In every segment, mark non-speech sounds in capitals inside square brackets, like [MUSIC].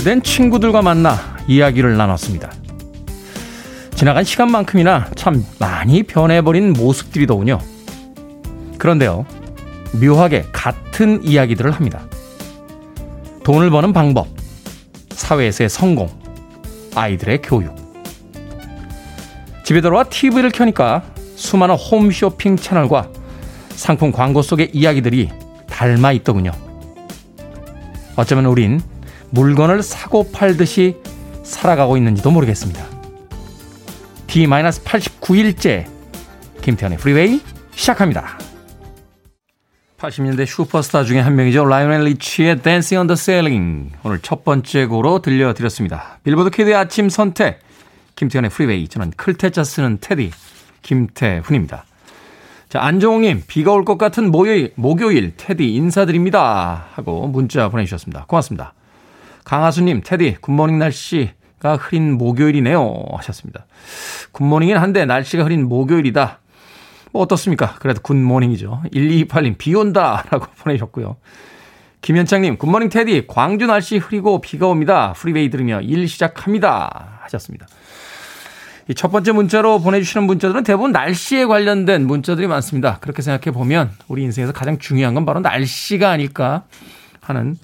오래된 친구들과 만나 이야기를 나눴습니다. 지나간 시간만큼이나 참 많이 변해버린 모습들이더군요. 그런데요, 묘하게 같은 이야기들을 합니다. 돈을 버는 방법, 사회에서의 성공, 아이들의 교육. 집에 들어와 TV를 켜니까 수많은 홈쇼핑 채널과 상품 광고 속의 이야기들이 닮아 있더군요. 어쩌면 우린 물건을 사고 팔듯이 살아가고 있는지도 모르겠습니다. D-89일째 김태훈의 프리웨이 시작합니다. 80년대 슈퍼스타 중에 한 명이죠. 라이오넬 리치의 on the Ceiling. 오늘 첫 번째 곡으로 들려드렸습니다. 빌보드 키드의 아침 선택. 김태훈의 프리웨이. 저는 클 태 자 쓰는 테디. 김태훈입니다. 자, 안정홍님, 비가 올 것 같은 목요일, 목요일, 테디 인사드립니다. 하고 문자 보내주셨습니다. 고맙습니다. 강하수님, 테디, Good morning 날씨가 흐린 목요일이네요. 하셨습니다. Good morning은 한데 날씨가 흐린 목요일이다. 뭐 어떻습니까? 그래도 good morning이죠. 1228님, 비 온다. 라고 [LAUGHS] 보내셨고요. 김현창님, Good morning 테디, 광주 날씨 흐리고 비가 옵니다. 프리웨이 들으며 일 시작합니다. 하셨습니다. 첫 번째 문자로 보내주시는 문자들은 대부분 날씨에 관련된 문자들이 많습니다. 그렇게 생각해 보면 우리 인생에서 가장 중요한 건 바로 날씨가 아닐까 하는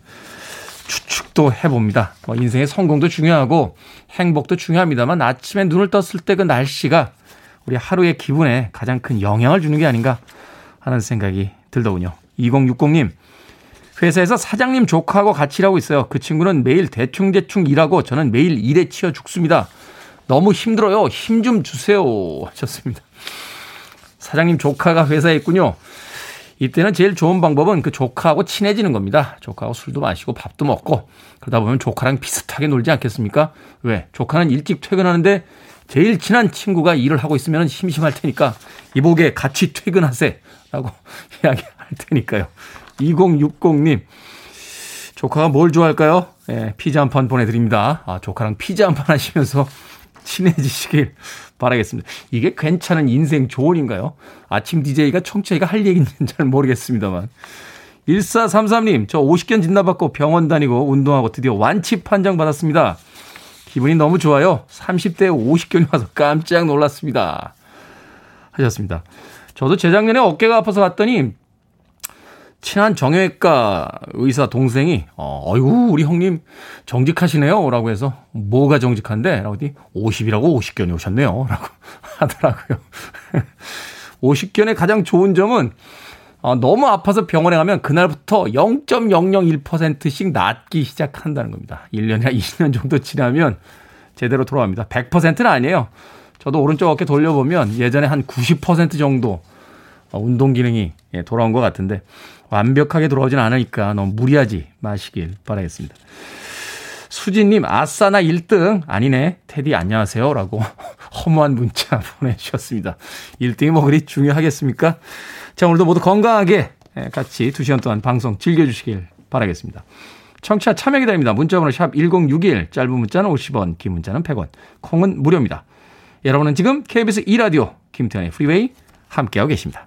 추측도 해봅니다. 뭐 인생의 성공도 중요하고 행복도 중요합니다만 아침에 눈을 떴을 때 그 날씨가 우리 하루의 기분에 가장 큰 영향을 주는 게 아닌가 하는 생각이 들더군요. 2060님, 회사에서 사장님 조카하고 같이 일하고 있어요. 그 친구는 매일 대충대충 일하고 저는 매일 일에 치여 죽습니다. 너무 힘들어요. 힘 좀 주세요. 하셨습니다. 사장님 조카가 회사에 있군요. 이때는 제일 좋은 방법은 그 조카하고 친해지는 겁니다. 조카하고 술도 마시고 밥도 먹고 그러다 보면 조카랑 비슷하게 놀지 않겠습니까? 왜? 조카는 일찍 퇴근하는데 제일 친한 친구가 일을 하고 있으면 심심할 테니까 이복에 같이 퇴근하세 라고 [LAUGHS] 이야기할 테니까요. 2060님 조카가 뭘 좋아할까요? 예, 피자 한 판 보내드립니다. 아, 조카랑 피자 한 판 하시면서 친해지시길 바라겠습니다. 이게 괜찮은 인생 조언인가요? 아침 DJ가 청취자가 할 얘기는 잘 모르겠습니다만. 1433님, 저 50견 진단받고 병원 다니고 운동하고 드디어 완치 판정 받았습니다. 기분이 너무 좋아요. 30대에 50견이 와서 깜짝 놀랐습니다. 하셨습니다. 저도 재작년에 어깨가 아파서 갔더니 친한 정형외과 의사 동생이 어, 어이구 우리 형님 정직하시네요. 라고 해서 뭐가 정직한데? 라고 했더니 50이라고 50견이 오셨네요. [LAUGHS] 라고 하더라고요. [LAUGHS] 50견의 가장 좋은 점은 어, 너무 아파서 병원에 가면 그날부터 0.001%씩 낫기 시작한다는 겁니다. 1년이나 20년 정도 지나면 제대로 돌아갑니다. 100%는 아니에요. 저도 오른쪽 어깨 돌려보면 예전에 한 90% 정도 운동 기능이 예, 돌아온 것 같은데 완벽하게 돌아오진 않으니까 너무 무리하지 마시길 바라겠습니다. 수진님, 아싸 나 1등. 아니네. 테디 안녕하세요. 라고 [LAUGHS] 허무한 문자 [LAUGHS] 보내주셨습니다. 1등이 뭐 그리 중요하겠습니까? 자, 오늘도 모두 건강하게 예, 같이 2시간 동안 방송 즐겨주시길 바라겠습니다. 청취자 참여 기다립니다. 문자번호 샵 1061, 짧은 문자는 50원, 긴 문자는 100원, 콩은 무료입니다. 여러분은 지금 KBS 2라디오 김태훈의 프리웨이 함께하고 계십니다.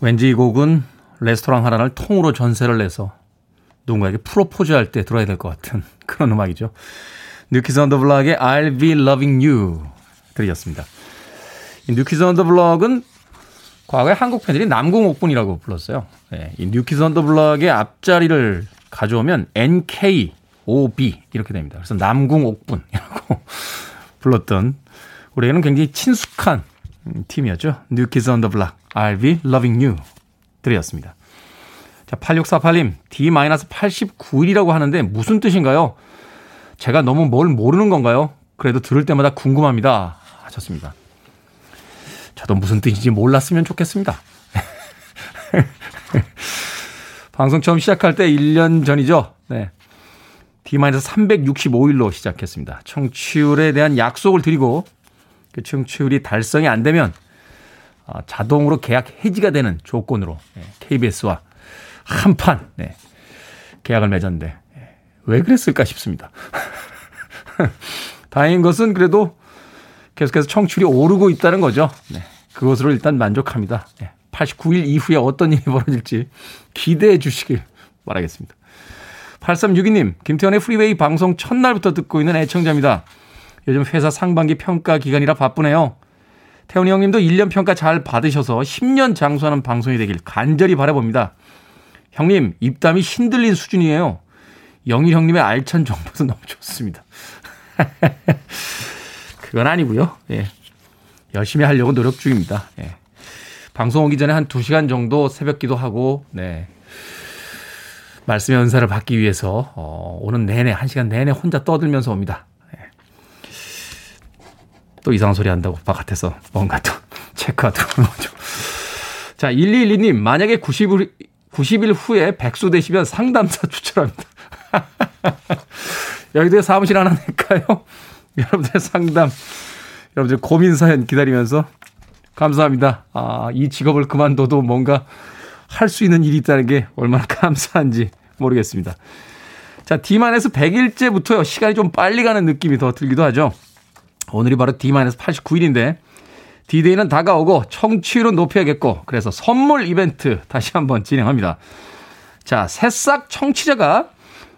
왠지 이 곡은 레스토랑 하나를 통으로 전세를 내서 누군가에게 프로포즈 할 때 들어야 될 것 같은 [LAUGHS] 그런 음악이죠. 뉴키즈 언더 블락의 I'll be loving you 들으셨습니다. 이 New Kids on the Block은 과거에 한국 팬들이 남궁옥분이라고 불렀어요. 네, 이 New Kids on the Block의 앞자리를 가져오면 NKOB 이렇게 됩니다. 그래서 남궁옥분이라고 [LAUGHS] 불렀던 우리에게는 굉장히 친숙한 팀이었죠. New Kids on the Block I'll be loving you 들이었습니다. 자, 8648님, D-89일이라고 하는데 무슨 뜻인가요? 제가 너무 뭘 모르는 건가요? 그래도 들을 때마다 궁금합니다. 하셨습니다. 저도 무슨 뜻인지 몰랐으면 좋겠습니다. [LAUGHS] 방송 처음 시작할 때 1년 전이죠. 네. D-365일로 시작했습니다. 청취율에 대한 약속을 드리고 그 청취율이 달성이 안 되면 아, 자동으로 계약 해지가 되는 조건으로 KBS와 한판 네, 계약을 맺었는데 예, 왜 그랬을까 싶습니다. [LAUGHS] 다행인 것은 그래도 계속해서 청취율이 오르고 있다는 거죠. 네, 그것으로 일단 만족합니다. 89일 이후에 어떤 일이 벌어질지 기대해 주시길 바라겠습니다. 8362님, 김태현의 프리웨이 방송 첫날부터 듣고 있는 애청자입니다. 요즘 회사 상반기 평가 기간이라 바쁘네요. 태훈이 형님도 1년 평가 잘 받으셔서 10년 장수하는 방송이 되길 간절히 바라봅니다. 형님, 입담이 힘들린 수준이에요. 영일 형님의 알찬 정보도 너무 좋습니다. [LAUGHS] 그건 아니고요. 예. 열심히 하려고 노력 중입니다. 예. 방송 오기 전에 한 2시간 정도 새벽 기도하고, 네. 말씀의 은사를 받기 위해서, 어, 오는 내내, 1시간 내내 혼자 떠들면서 옵니다. 또 이상한 소리 한다고 바깥에서 뭔가 또 [LAUGHS] 체크하도록 거죠. 자, 1212님, 만약에 90일, 90일 후에 백수 되시면 상담사 [LAUGHS] 추천합니다. [LAUGHS] 여기도 사무실 하나 낼까요? 여러분들의 상담, 여러분들 고민 사연 기다리면서 감사합니다. 아, 이 직업을 그만둬도 뭔가 할 수 있는 일이 있다는 게 얼마나 감사한지 모르겠습니다. 자, D만에서 100일째부터요, 시간이 좀 빨리 가는 느낌이 더 들기도 하죠. 오늘이 바로 D-89일인데 D-Day는 다가오고 청취율은 높여야겠고 그래서 선물 이벤트 다시 한번 진행합니다. 자, 새싹 청취자가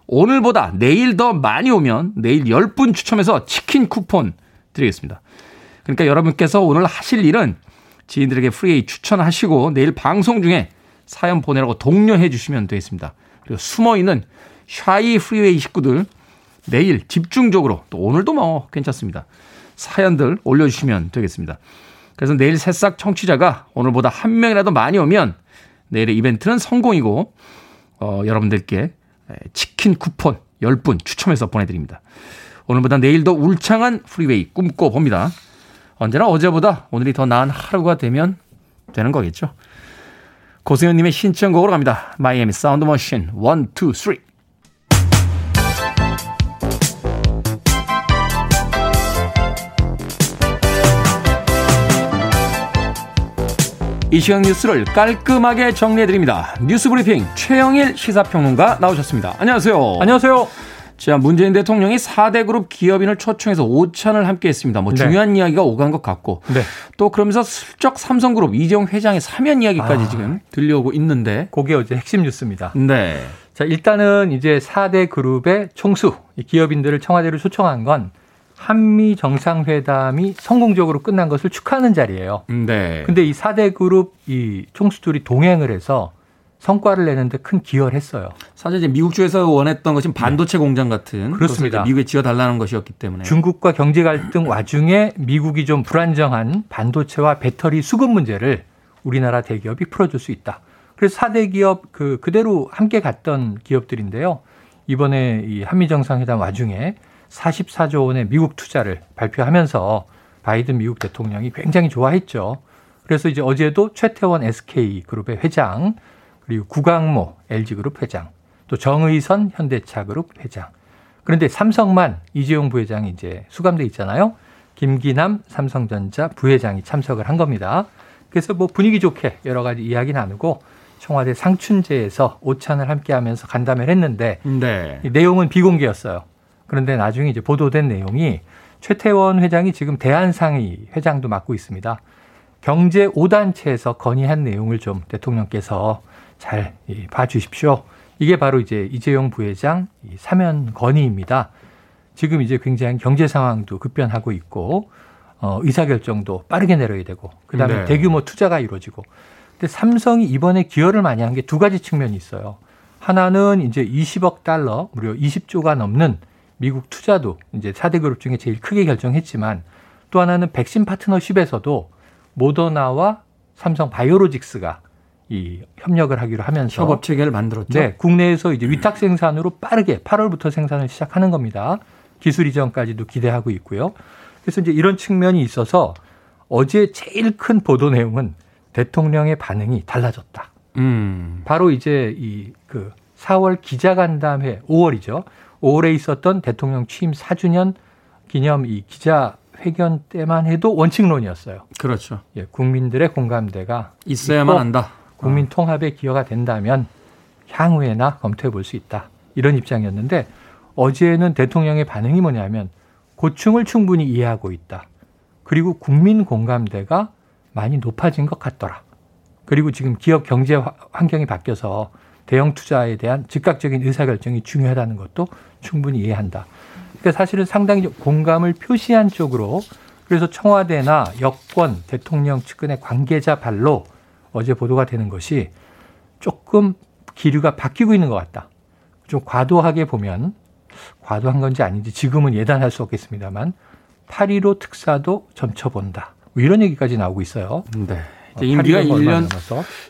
오늘보다 내일 더 많이 오면 내일 10분 추첨해서 치킨 쿠폰 드리겠습니다. 그러니까 여러분께서 오늘 하실 일은 지인들에게 프리웨이 추천하시고 내일 방송 중에 사연 보내라고 독려해 주시면 되겠습니다. 그리고 숨어 있는 샤이 프리웨이 식구들 내일 집중적으로 또 오늘도 뭐 괜찮습니다. 사연들 올려주시면 되겠습니다. 그래서 내일 새싹 청취자가 오늘보다 한 명이라도 많이 오면 내일의 이벤트는 성공이고 어, 여러분들께 치킨 쿠폰 10분 추첨해서 보내드립니다. 오늘보다 내일 더 울창한 프리웨이 꿈꿔 봅니다. 언제나 어제보다 오늘이 더 나은 하루가 되면 되는 거겠죠. 고세현님의 신청곡으로 갑니다. 마이애미 사운드 머신 1, 2, 3. 이 시간 뉴스를 깔끔하게 정리해드립니다. 뉴스 브리핑 최영일 시사평론가 나오셨습니다. 안녕하세요. 안녕하세요. 자, 문재인 대통령이 4대 그룹 기업인을 초청해서 오찬을 함께 했습니다. 뭐 네. 중요한 이야기가 오간 것 같고 네. 또 그러면서 슬쩍 삼성그룹 이재용 회장의 사면 이야기까지 아. 지금 들려오고 있는데 그게 어제 핵심 뉴스입니다. 네. 자, 일단은 이제 4대 그룹의 총수, 기업인들을 청와대로 초청한 건 한미 정상회담이 성공적으로 끝난 것을 축하하는 자리예요. 네. 근데 이 4대 그룹 이 총수들이 동행을 해서 성과를 내는데 큰 기여를 했어요. 사실 이제 미국 쪽에서 원했던 것은 반도체 네. 공장 같은 그렇습니다. 미국에 지어 달라는 것이었기 때문에 중국과 경제 갈등 와중에 미국이 좀 불안정한 반도체와 배터리 수급 문제를 우리나라 대기업이 풀어줄 수 있다. 그래서 4대 기업 그 그대로 함께 갔던 기업들인데요. 이번에 이 한미 정상회담 와중에 44조 원의 미국 투자를 발표하면서 바이든 미국 대통령이 굉장히 좋아했죠. 그래서 이제 어제도 최태원 SK 그룹의 회장, 그리고 구강모 LG 그룹 회장, 또 정의선 현대차 그룹 회장. 그런데 삼성만 이재용 부회장이 이제 수감돼 있잖아요. 김기남 삼성전자 부회장이 참석을 한 겁니다. 그래서 뭐 분위기 좋게 여러 가지 이야기 나누고 청와대 상춘제에서 오찬을 함께 하면서 간담회를 했는데 네. 내용은 비공개였어요. 그런데 나중에 이제 보도된 내용이 최태원 회장이 지금 대한상의 회장도 맡고 있습니다. 경제 5단체에서 건의한 내용을 좀 대통령께서 잘 봐주십시오. 이게 바로 이제 이재용 부회장 사면 건의입니다. 지금 이제 굉장히 경제 상황도 급변하고 있고 어, 의사결정도 빠르게 내려야 되고 그다음에 네. 대규모 투자가 이루어지고 근데 삼성이 이번에 기여를 많이 한 게 두 가지 측면이 있어요. 하나는 이제 20억 달러 무려 20조가 넘는 미국 투자도 이제 4대 그룹 중에 제일 크게 결정했지만 또 하나는 백신 파트너십에서도 모더나와 삼성 바이오로직스가 이 협력을 하기로 하면서 협업 체계를 만들었죠. 네, 국내에서 이제 위탁 생산으로 빠르게 8월부터 생산을 시작하는 겁니다. 기술 이전까지도 기대하고 있고요. 그래서 이제 이런 측면이 있어서 어제 제일 큰 보도 내용은 대통령의 반응이 달라졌다. 음. 바로 이제 이 그 4월 기자간담회 5월이죠. 5월에 있었던 대통령 취임 4주년 기념 이 기자 회견 때만 해도 원칙론이었어요. 그렇죠. 예, 국민들의 공감대가 있어야만 한다. 국민 통합의 기여가 된다면 향후에나 검토해 볼 수 있다. 이런 입장이었는데 어제는 대통령의 반응이 뭐냐면 고충을 충분히 이해하고 있다. 그리고 국민 공감대가 많이 높아진 것 같더라. 그리고 지금 기업 경제 환경이 바뀌어서 대형 투자에 대한 즉각적인 의사결정이 중요하다는 것도 충분히 이해한다. 그러니까 사실은 상당히 공감을 표시한 쪽으로 그래서 청와대나 여권, 대통령 측근의 관계자 발로 어제 보도가 되는 것이 조금 기류가 바뀌고 있는 것 같다. 좀 과도하게 보면 과도한 건지 아닌지 지금은 예단할 수 없겠습니다만 8.15 특사도 점쳐본다. 뭐 이런 얘기까지 나오고 있어요. 네. 어, 임기가 1년,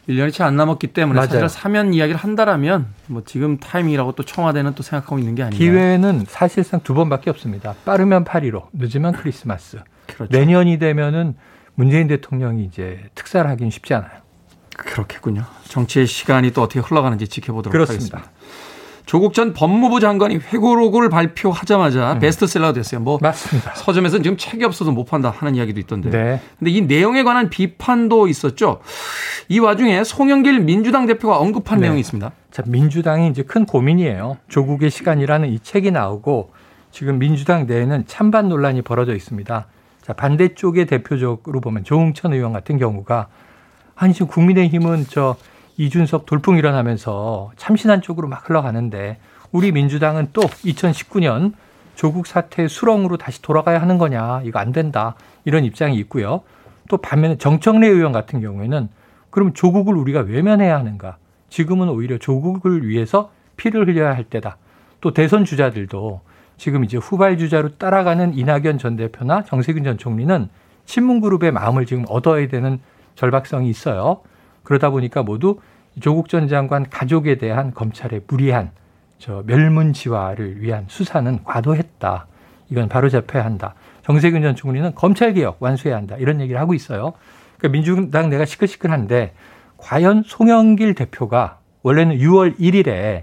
1년이 채 안 남았기 때문에 맞아요. 사실 사면 이야기를 한다라면 뭐 지금 타이밍이라고 또 청와대는 또 생각하고 있는 게 아닌가. 기회는 사실상 두 번밖에 없습니다. 빠르면 8.15, 늦으면 크리스마스. 그렇죠. 내년이 되면은 문재인 대통령이 이제 특사를 하기는 쉽지 않아요. 그렇겠군요. 정치의 시간이 또 어떻게 흘러가는지 지켜보도록 그렇습니다. 하겠습니다. 조국 전 법무부 장관이 회고록을 발표하자마자 음. 베스트셀러가 됐어요. 뭐 맞습니다. 서점에서는 지금 책이 없어서 못 판다 하는 이야기도 있던데. 네. 근데 이 내용에 관한 비판도 있었죠. 이 와중에 송영길 민주당 대표가 언급한 네. 내용이 있습니다. 자, 민주당이 이제 큰 고민이에요. 조국의 시간이라는 이 책이 나오고 지금 민주당 내에는 찬반 논란이 벌어져 있습니다. 자, 반대쪽의 대표적으로 보면 조응천 의원 같은 경우가 아니 지금 국민의힘은 저 이준석 돌풍 일어나면서 참신한 쪽으로 막 흘러가는데 우리 민주당은 또 2019년 조국 사태 수렁으로 다시 돌아가야 하는 거냐 이거 안 된다 이런 입장이 있고요. 또 반면에 정청래 의원 같은 경우에는 그럼 조국을 우리가 외면해야 하는가? 지금은 오히려 조국을 위해서 피를 흘려야 할 때다. 또 대선 주자들도 지금 이제 후발 주자로 따라가는 이낙연 전 대표나 정세균 전 총리는 친문 그룹의 마음을 지금 얻어야 되는 절박성이 있어요. 그러다 보니까 모두 조국 전 장관 가족에 대한 검찰의 무리한 저 멸문지화를 위한 수사는 과도했다. 이건 바로 잡혀야 한다. 정세균 전 총리는 검찰 개혁 완수해야 한다. 이런 얘기를 하고 있어요. 그러니까 민주당 내가 시끌시끌한데 과연 송영길 대표가 원래는 6월 1일에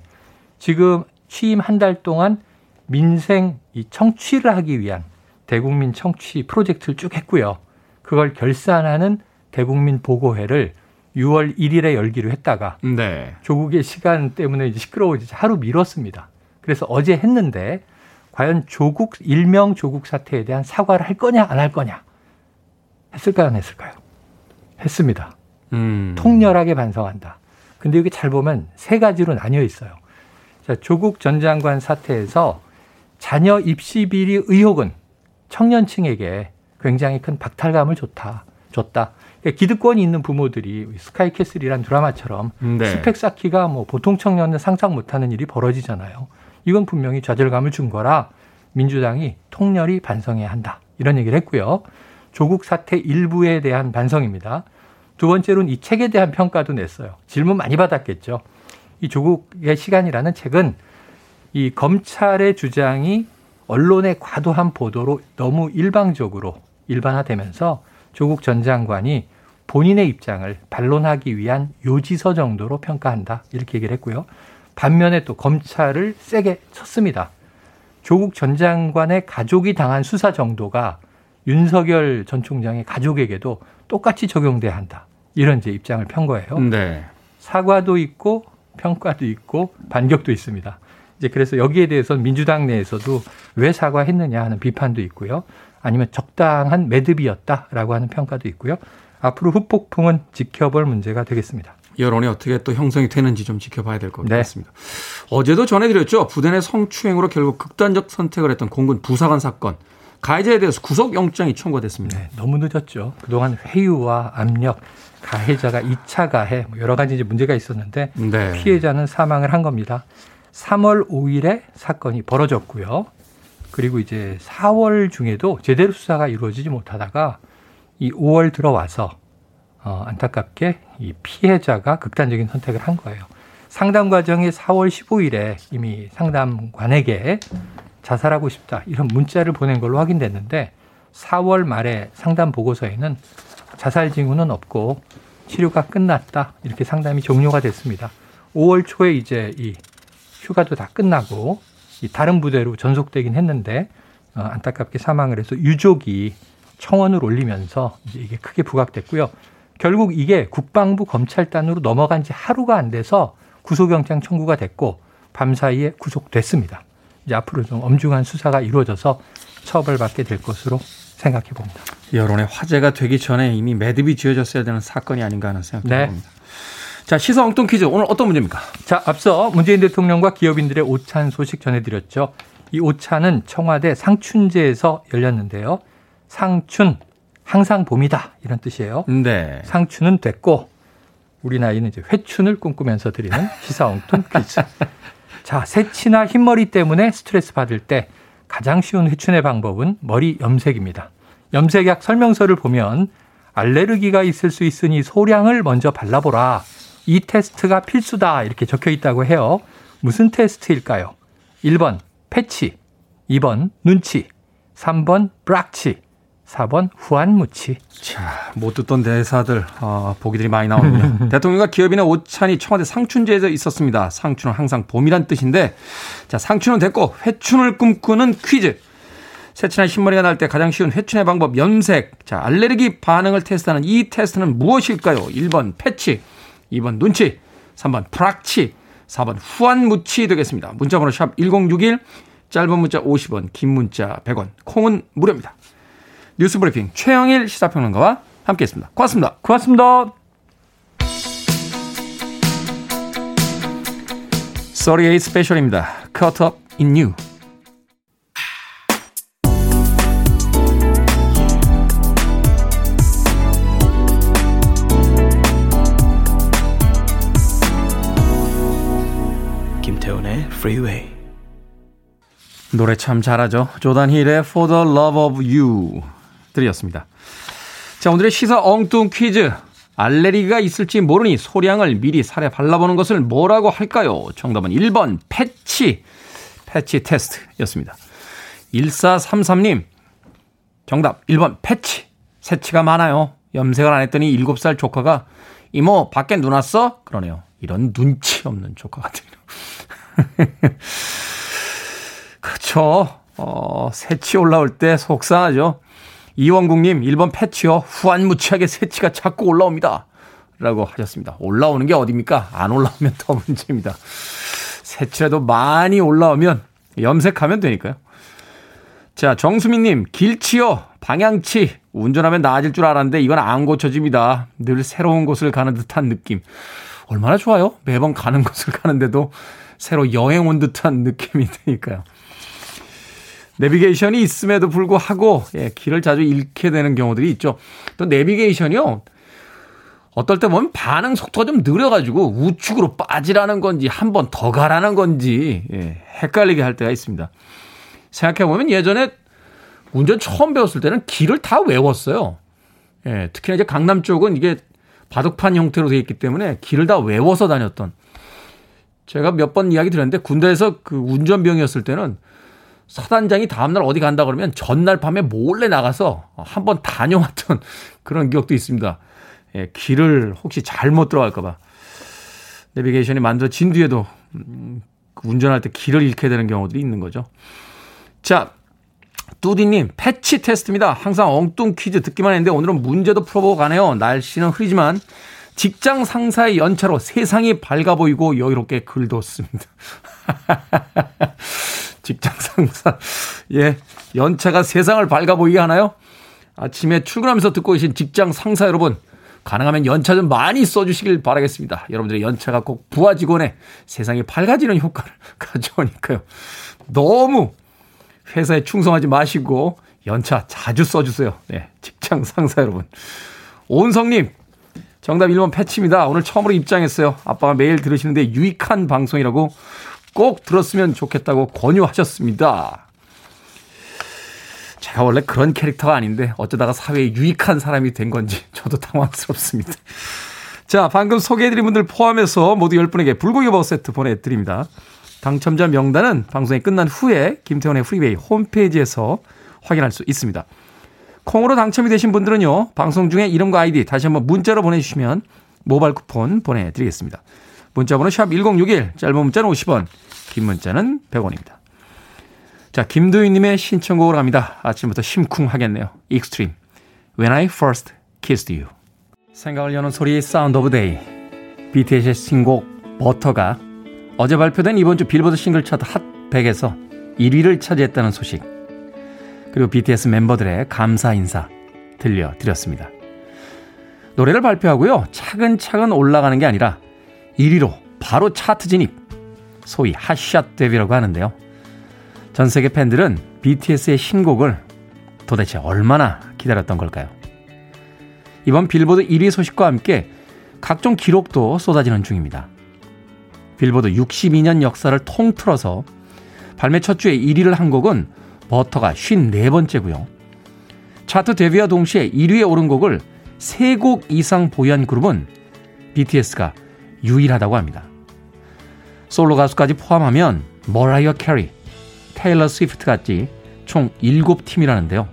지금 취임 한 달 동안 민생 이 청취를 하기 위한 대국민 청취 프로젝트를 쭉 했고요. 그걸 결산하는 대국민 보고회를 6월 1일에 열기로 했다가 네. 조국의 시간 때문에 이제 시끄러워지자 하루 미뤘습니다. 그래서 어제 했는데 과연 조국 일명 조국 사태에 대한 사과를 할 거냐 안 할 거냐 했을까요 안 했을까요? 했습니다. 음. 통렬하게 반성한다. 근데 여기 잘 보면 세 가지로 나뉘어 있어요. 자, 조국 전 장관 사태에서 자녀 입시 비리 의혹은 청년층에게 굉장히 큰 박탈감을 줬다. 줬다. 그러니까 기득권이 있는 부모들이 스카이캐슬이란 드라마처럼 네. 스펙 쌓기가 뭐 보통 청년은 상상 못하는 일이 벌어지잖아요. 이건 분명히 좌절감을 준 거라 민주당이 통렬히 반성해야 한다. 이런 얘기를 했고요. 조국 사태 일부에 대한 반성입니다. 두 번째로는 이 책에 대한 평가도 냈어요. 질문 많이 받았겠죠. 이 조국의 시간이라는 책은 이 검찰의 주장이 언론의 과도한 보도로 너무 일방적으로 일반화되면서 조국 전 장관이 본인의 입장을 반론하기 위한 요지서 정도로 평가한다. 이렇게 얘기를 했고요. 반면에 또 검찰을 세게 쳤습니다. 조국 전 장관의 가족이 당한 수사 정도가 윤석열 전 총장의 가족에게도 똑같이 적용돼야 한다. 이런 제 입장을 편 거예요. 네. 사과도 있고 평가도 있고 반격도 있습니다. 이제 그래서 여기에 대해서는 민주당 내에서도 왜 사과했느냐 하는 비판도 있고요. 아니면 적당한 매듭이었다라고 하는 평가도 있고요. 앞으로 후폭풍은 지켜볼 문제가 되겠습니다. 여론이 어떻게 또 형성이 되는지 좀 지켜봐야 될것 네. 같습니다. 어제도 전해드렸죠. 부대 내 성추행으로 결국 극단적 선택을 했던 공군 부사관 사건. 가해자에 대해서 구속영장이 청구가 됐습니다. 네, 너무 늦었죠. 그동안 회유와 압력, 가해자가 2차 가해 뭐 여러 가지 이제 문제가 있었는데 네. 피해자는 사망을 한 겁니다. 3월 5일에 사건이 벌어졌고요. 그리고 이제 4월 중에도 제대로 수사가 이루어지지 못하다가 이 5월 들어와서 어, 안타깝게 이 피해자가 극단적인 선택을 한 거예요. 상담 과정이 4월 15일에 이미 상담관에게 자살하고 싶다 이런 문자를 보낸 걸로 확인됐는데 4월 말에 상담 보고서에는 자살 징후는 없고 치료가 끝났다 이렇게 상담이 종료가 됐습니다. 5월 초에 이제 이 휴가도 다 끝나고 이 다른 부대로 전속되긴 했는데 어, 안타깝게 사망을 해서 유족이 청원을 올리면서 이게 크게 부각됐고요. 결국 이게 국방부 검찰단으로 넘어간 지 하루가 안 돼서 구속영장 청구가 됐고 밤 사이에 구속됐습니다. 이제 앞으로 좀 엄중한 수사가 이루어져서 처벌받게 될 것으로 생각해 봅니다. 여론의 화제가 되기 전에 이미 매듭이 지어졌어야 되는 사건이 아닌가 하는 생각이 네. 듭니다. 자, 시사 엉뚱 퀴즈 오늘 어떤 문제입니까? 자, 앞서 문재인 대통령과 기업인들의 오찬 소식 전해드렸죠. 이 오찬은 청와대 상춘제에서 열렸는데요. 상춘 항상 봄이다 이런 뜻이에요. 네. 상춘은 됐고 우리 나이는 이제 회춘을 꿈꾸면서 드리는 시사 엉뚱 퀴즈. [LAUGHS] 자, 새치나 흰머리 때문에 스트레스 받을 때 가장 쉬운 회춘의 방법은 머리 염색입니다. 염색약 설명서를 보면 알레르기가 있을 수 있으니 소량을 먼저 발라보라. 이 테스트가 필수다. 이렇게 적혀 있다고 해요. 무슨 테스트일까요? 1번 패치, 2번 눈치, 3번 브락치, 4번 후안무치. 자, 못 듣던 대사들, 어, 보기들이 많이 나오는군요. [LAUGHS] 대통령과 기업인의 오찬이 청와대 상춘제에서 있었습니다. 상춘은 항상 봄이란 뜻인데, 자, 상춘은 됐고, 회춘을 꿈꾸는 퀴즈. 새치나 흰머리가 날 때 가장 쉬운 회춘의 방법, 염색. 자, 알레르기 반응을 테스트하는 이 테스트는 무엇일까요? 1번 패치, 2번 눈치, 3번 프락치, 4번 후안무치 되겠습니다. 문자번호 샵 1061, 짧은 문자 50원, 긴 문자 100원, 콩은 무료입니다. 뉴스 브리핑 최영일 시사평론가와 함께했습니다. 고맙습니다. 고맙습니다. 38 스페셜입니다. Caught Up in You. Freeway. 노래 참 잘하죠. 조단 힐의 For the Love of You. 들이었습니다. 자, 오늘의 시사 엉뚱 퀴즈. 알레르기가 있을지 모르니 소량을 미리 살에 발라보는 것을 뭐라고 할까요? 정답은 1번 패치. 패치 테스트였습니다. 1433님. 정답 1번 패치. 새치가 많아요. 염색을 안 했더니 7살 조카가 이모 밖에 눈 왔어? 그러네요. 이런 눈치 없는 조카 같은요. [LAUGHS] 그렇죠. 어, 새치 올라올 때 속상하죠. 이원국님, 1번 패치요. 후안무치하게 새치가 자꾸 올라옵니다. 라고 하셨습니다. 올라오는 게 어딥니까? 안 올라오면 더 문제입니다. 새치라도 많이 올라오면 염색하면 되니까요. 자, 정수민님, 길치요. 방향치. 운전하면 나아질 줄 알았는데 이건 안 고쳐집니다. 늘 새로운 곳을 가는 듯한 느낌. 얼마나 좋아요? 매번 가는 [LAUGHS] 곳을 가는데도 새로 여행 온 듯한 느낌이 [LAUGHS] 드니까요. 내비게이션이 있음에도 불구하고 예, 길을 자주 잃게 되는 경우들이 있죠. 또 내비게이션이요. 어떨 때 보면 반응 속도가 좀 느려가지고 우측으로 빠지라는 건지 한 번 더 가라는 건지 예, 헷갈리게 할 때가 있습니다. 생각해보면 예전에 운전 처음 배웠을 때는 길을 다 외웠어요. 예, 특히나 이제 강남 쪽은 이게 바둑판 형태로 되어 있기 때문에 길을 다 외워서 다녔던 제가 몇 번 이야기 드렸는데 군대에서 그 운전병이었을 때는 사단장이 다음날 어디 간다 그러면 전날 밤에 몰래 나가서 한번 다녀왔던 [LAUGHS] 그런 기억도 있습니다. 예, 길을 혹시 잘못 들어갈까봐. 내비게이션이 만들어진 뒤에도 음, 그 운전할 때 길을 잃게 되는 경우들이 있는 거죠. 자, 뚜디님, 패치 테스트입니다. 항상 엉뚱 퀴즈 듣기만 했는데 오늘은 문제도 풀어보고 가네요. 날씨는 흐리지만 직장 상사의 연차로 세상이 밝아 보이고 여유롭게 글도 씁니다. [LAUGHS] 직장 상사. 예. 연차가 세상을 밝아 보이게 하나요? 아침에 출근하면서 듣고 계신 직장 상사 여러분. 가능하면 연차 좀 많이 써주시길 바라겠습니다. 여러분들의 연차가 꼭 부하 직원의 세상이 밝아지는 효과를 [LAUGHS] 가져오니까요. 너무 회사에 충성하지 마시고 연차 자주 써주세요. 네, 직장 상사 여러분. 온성님, 정답 1번 패치입니다. 오늘 처음으로 입장했어요. 아빠가 매일 들으시는데 유익한 방송이라고 꼭 들었으면 좋겠다고 권유하셨습니다. 제가 원래 그런 캐릭터가 아닌데 어쩌다가 사회에 유익한 사람이 된 건지 저도 당황스럽습니다. 자, 방금 소개해드린 분들 포함해서 모두 10분에게 불고기 버거 세트 보내드립니다. 당첨자 명단은 방송이 끝난 후에 김태훈의 프리웨이 홈페이지에서 확인할 수 있습니다. 콩으로 당첨이 되신 분들은요. 방송 중에 이름과 아이디 다시 한번 문자로 보내주시면 모바일 쿠폰 보내드리겠습니다. 문자번호 샵 1061, 짧은 문자는 50원, 긴 문자는 100원입니다. 자, 김도윤님의 신청곡으로 갑니다. 아침부터 심쿵하겠네요. 익스트림. When I First Kissed You. 생각을 여는 소리 Sound of Day. BTS의 신곡 버터가 어제 발표된 이번 주 빌보드 싱글 차트 핫 100에서 1위를 차지했다는 소식. 그리고 BTS 멤버들의 감사 인사 들려드렸습니다. 노래를 발표하고요. 차근차근 올라가는 게 아니라 1위로 바로 차트 진입. 소위 핫샷 데뷔라고 하는데요. 전 세계 팬들은 BTS의 신곡을 도대체 얼마나 기다렸던 걸까요? 이번 빌보드 1위 소식과 함께 각종 기록도 쏟아지는 중입니다. 빌보드 62년 역사를 통틀어서 발매 첫 주에 1위를 한 곡은 버터가 54번째고요. 차트 데뷔와 동시에 1위에 오른 곡을 3곡 이상 보유한 그룹은 BTS가 유일하다고 합니다. 솔로 가수까지 포함하면 머라이어 캐리, 테일러 스위프트 같이 총 7팀이라는데요.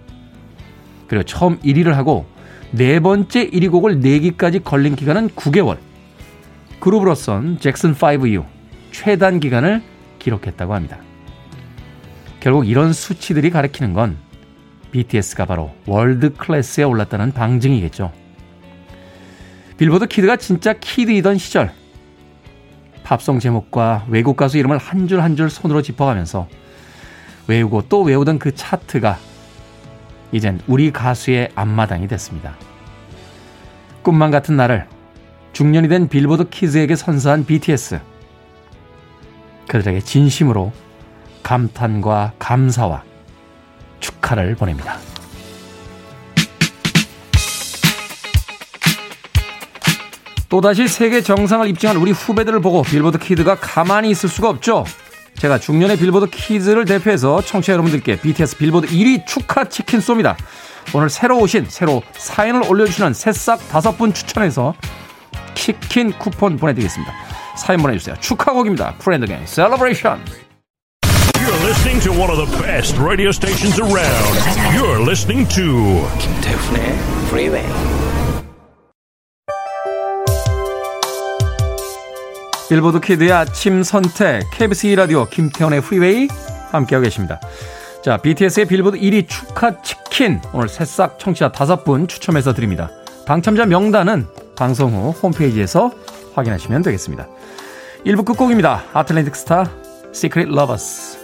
그리고 처음 1위를 하고 네 번째 1위 곡을 내기까지 걸린 기간은 9개월. 그룹으로선 잭슨5 이후 최단 기간을 기록했다고 합니다. 결국 이런 수치들이 가리키는 건 BTS가 바로 world class에 올랐다는 방증이겠죠. 빌보드 키드가 진짜 키드이던 시절 팝송 제목과 외국 가수 이름을 한줄 한 줄 손으로 짚어가면서 외우고 또 외우던 그 차트가 이젠 우리 가수의 앞마당이 됐습니다. 꿈만 같은 나를 중년이 된 빌보드 키즈에게 선사한 BTS. 그들에게 진심으로 감탄과 감사와 축하를 보냅니다. 또다시 세계 정상을 입증한 우리 후배들을 보고 빌보드 키드가 가만히 있을 수가 없죠. 제가 중년의 빌보드 키즈를 대표해서 청취자 여러분들께 BTS 빌보드 1위 축하 치킨 쏩니다. 오늘 새로 오신, 새로 사연을 올려주시는 새싹 다섯 분 추천해서 치킨 쿠폰 보내드리겠습니다. 사연 보내주세요. 축하곡입니다. Kool & The Gang, Celebration. Listening to one of the best radio stations around. You're listening to 김태훈의 Freeway. 빌보드 키드의 아침 선택 KBS 2라디오 김태훈의 프리웨이 함께하고 계십니다. 자, BTS의 빌보드 1위 축하 치킨 오늘 새싹 청취자 다섯 분 추첨해서 드립니다. 당첨자 명단은 방송 후 홈페이지에서 확인하시면 되겠습니다. 1부 끝곡입니다. Atlantic Starr Secret Lovers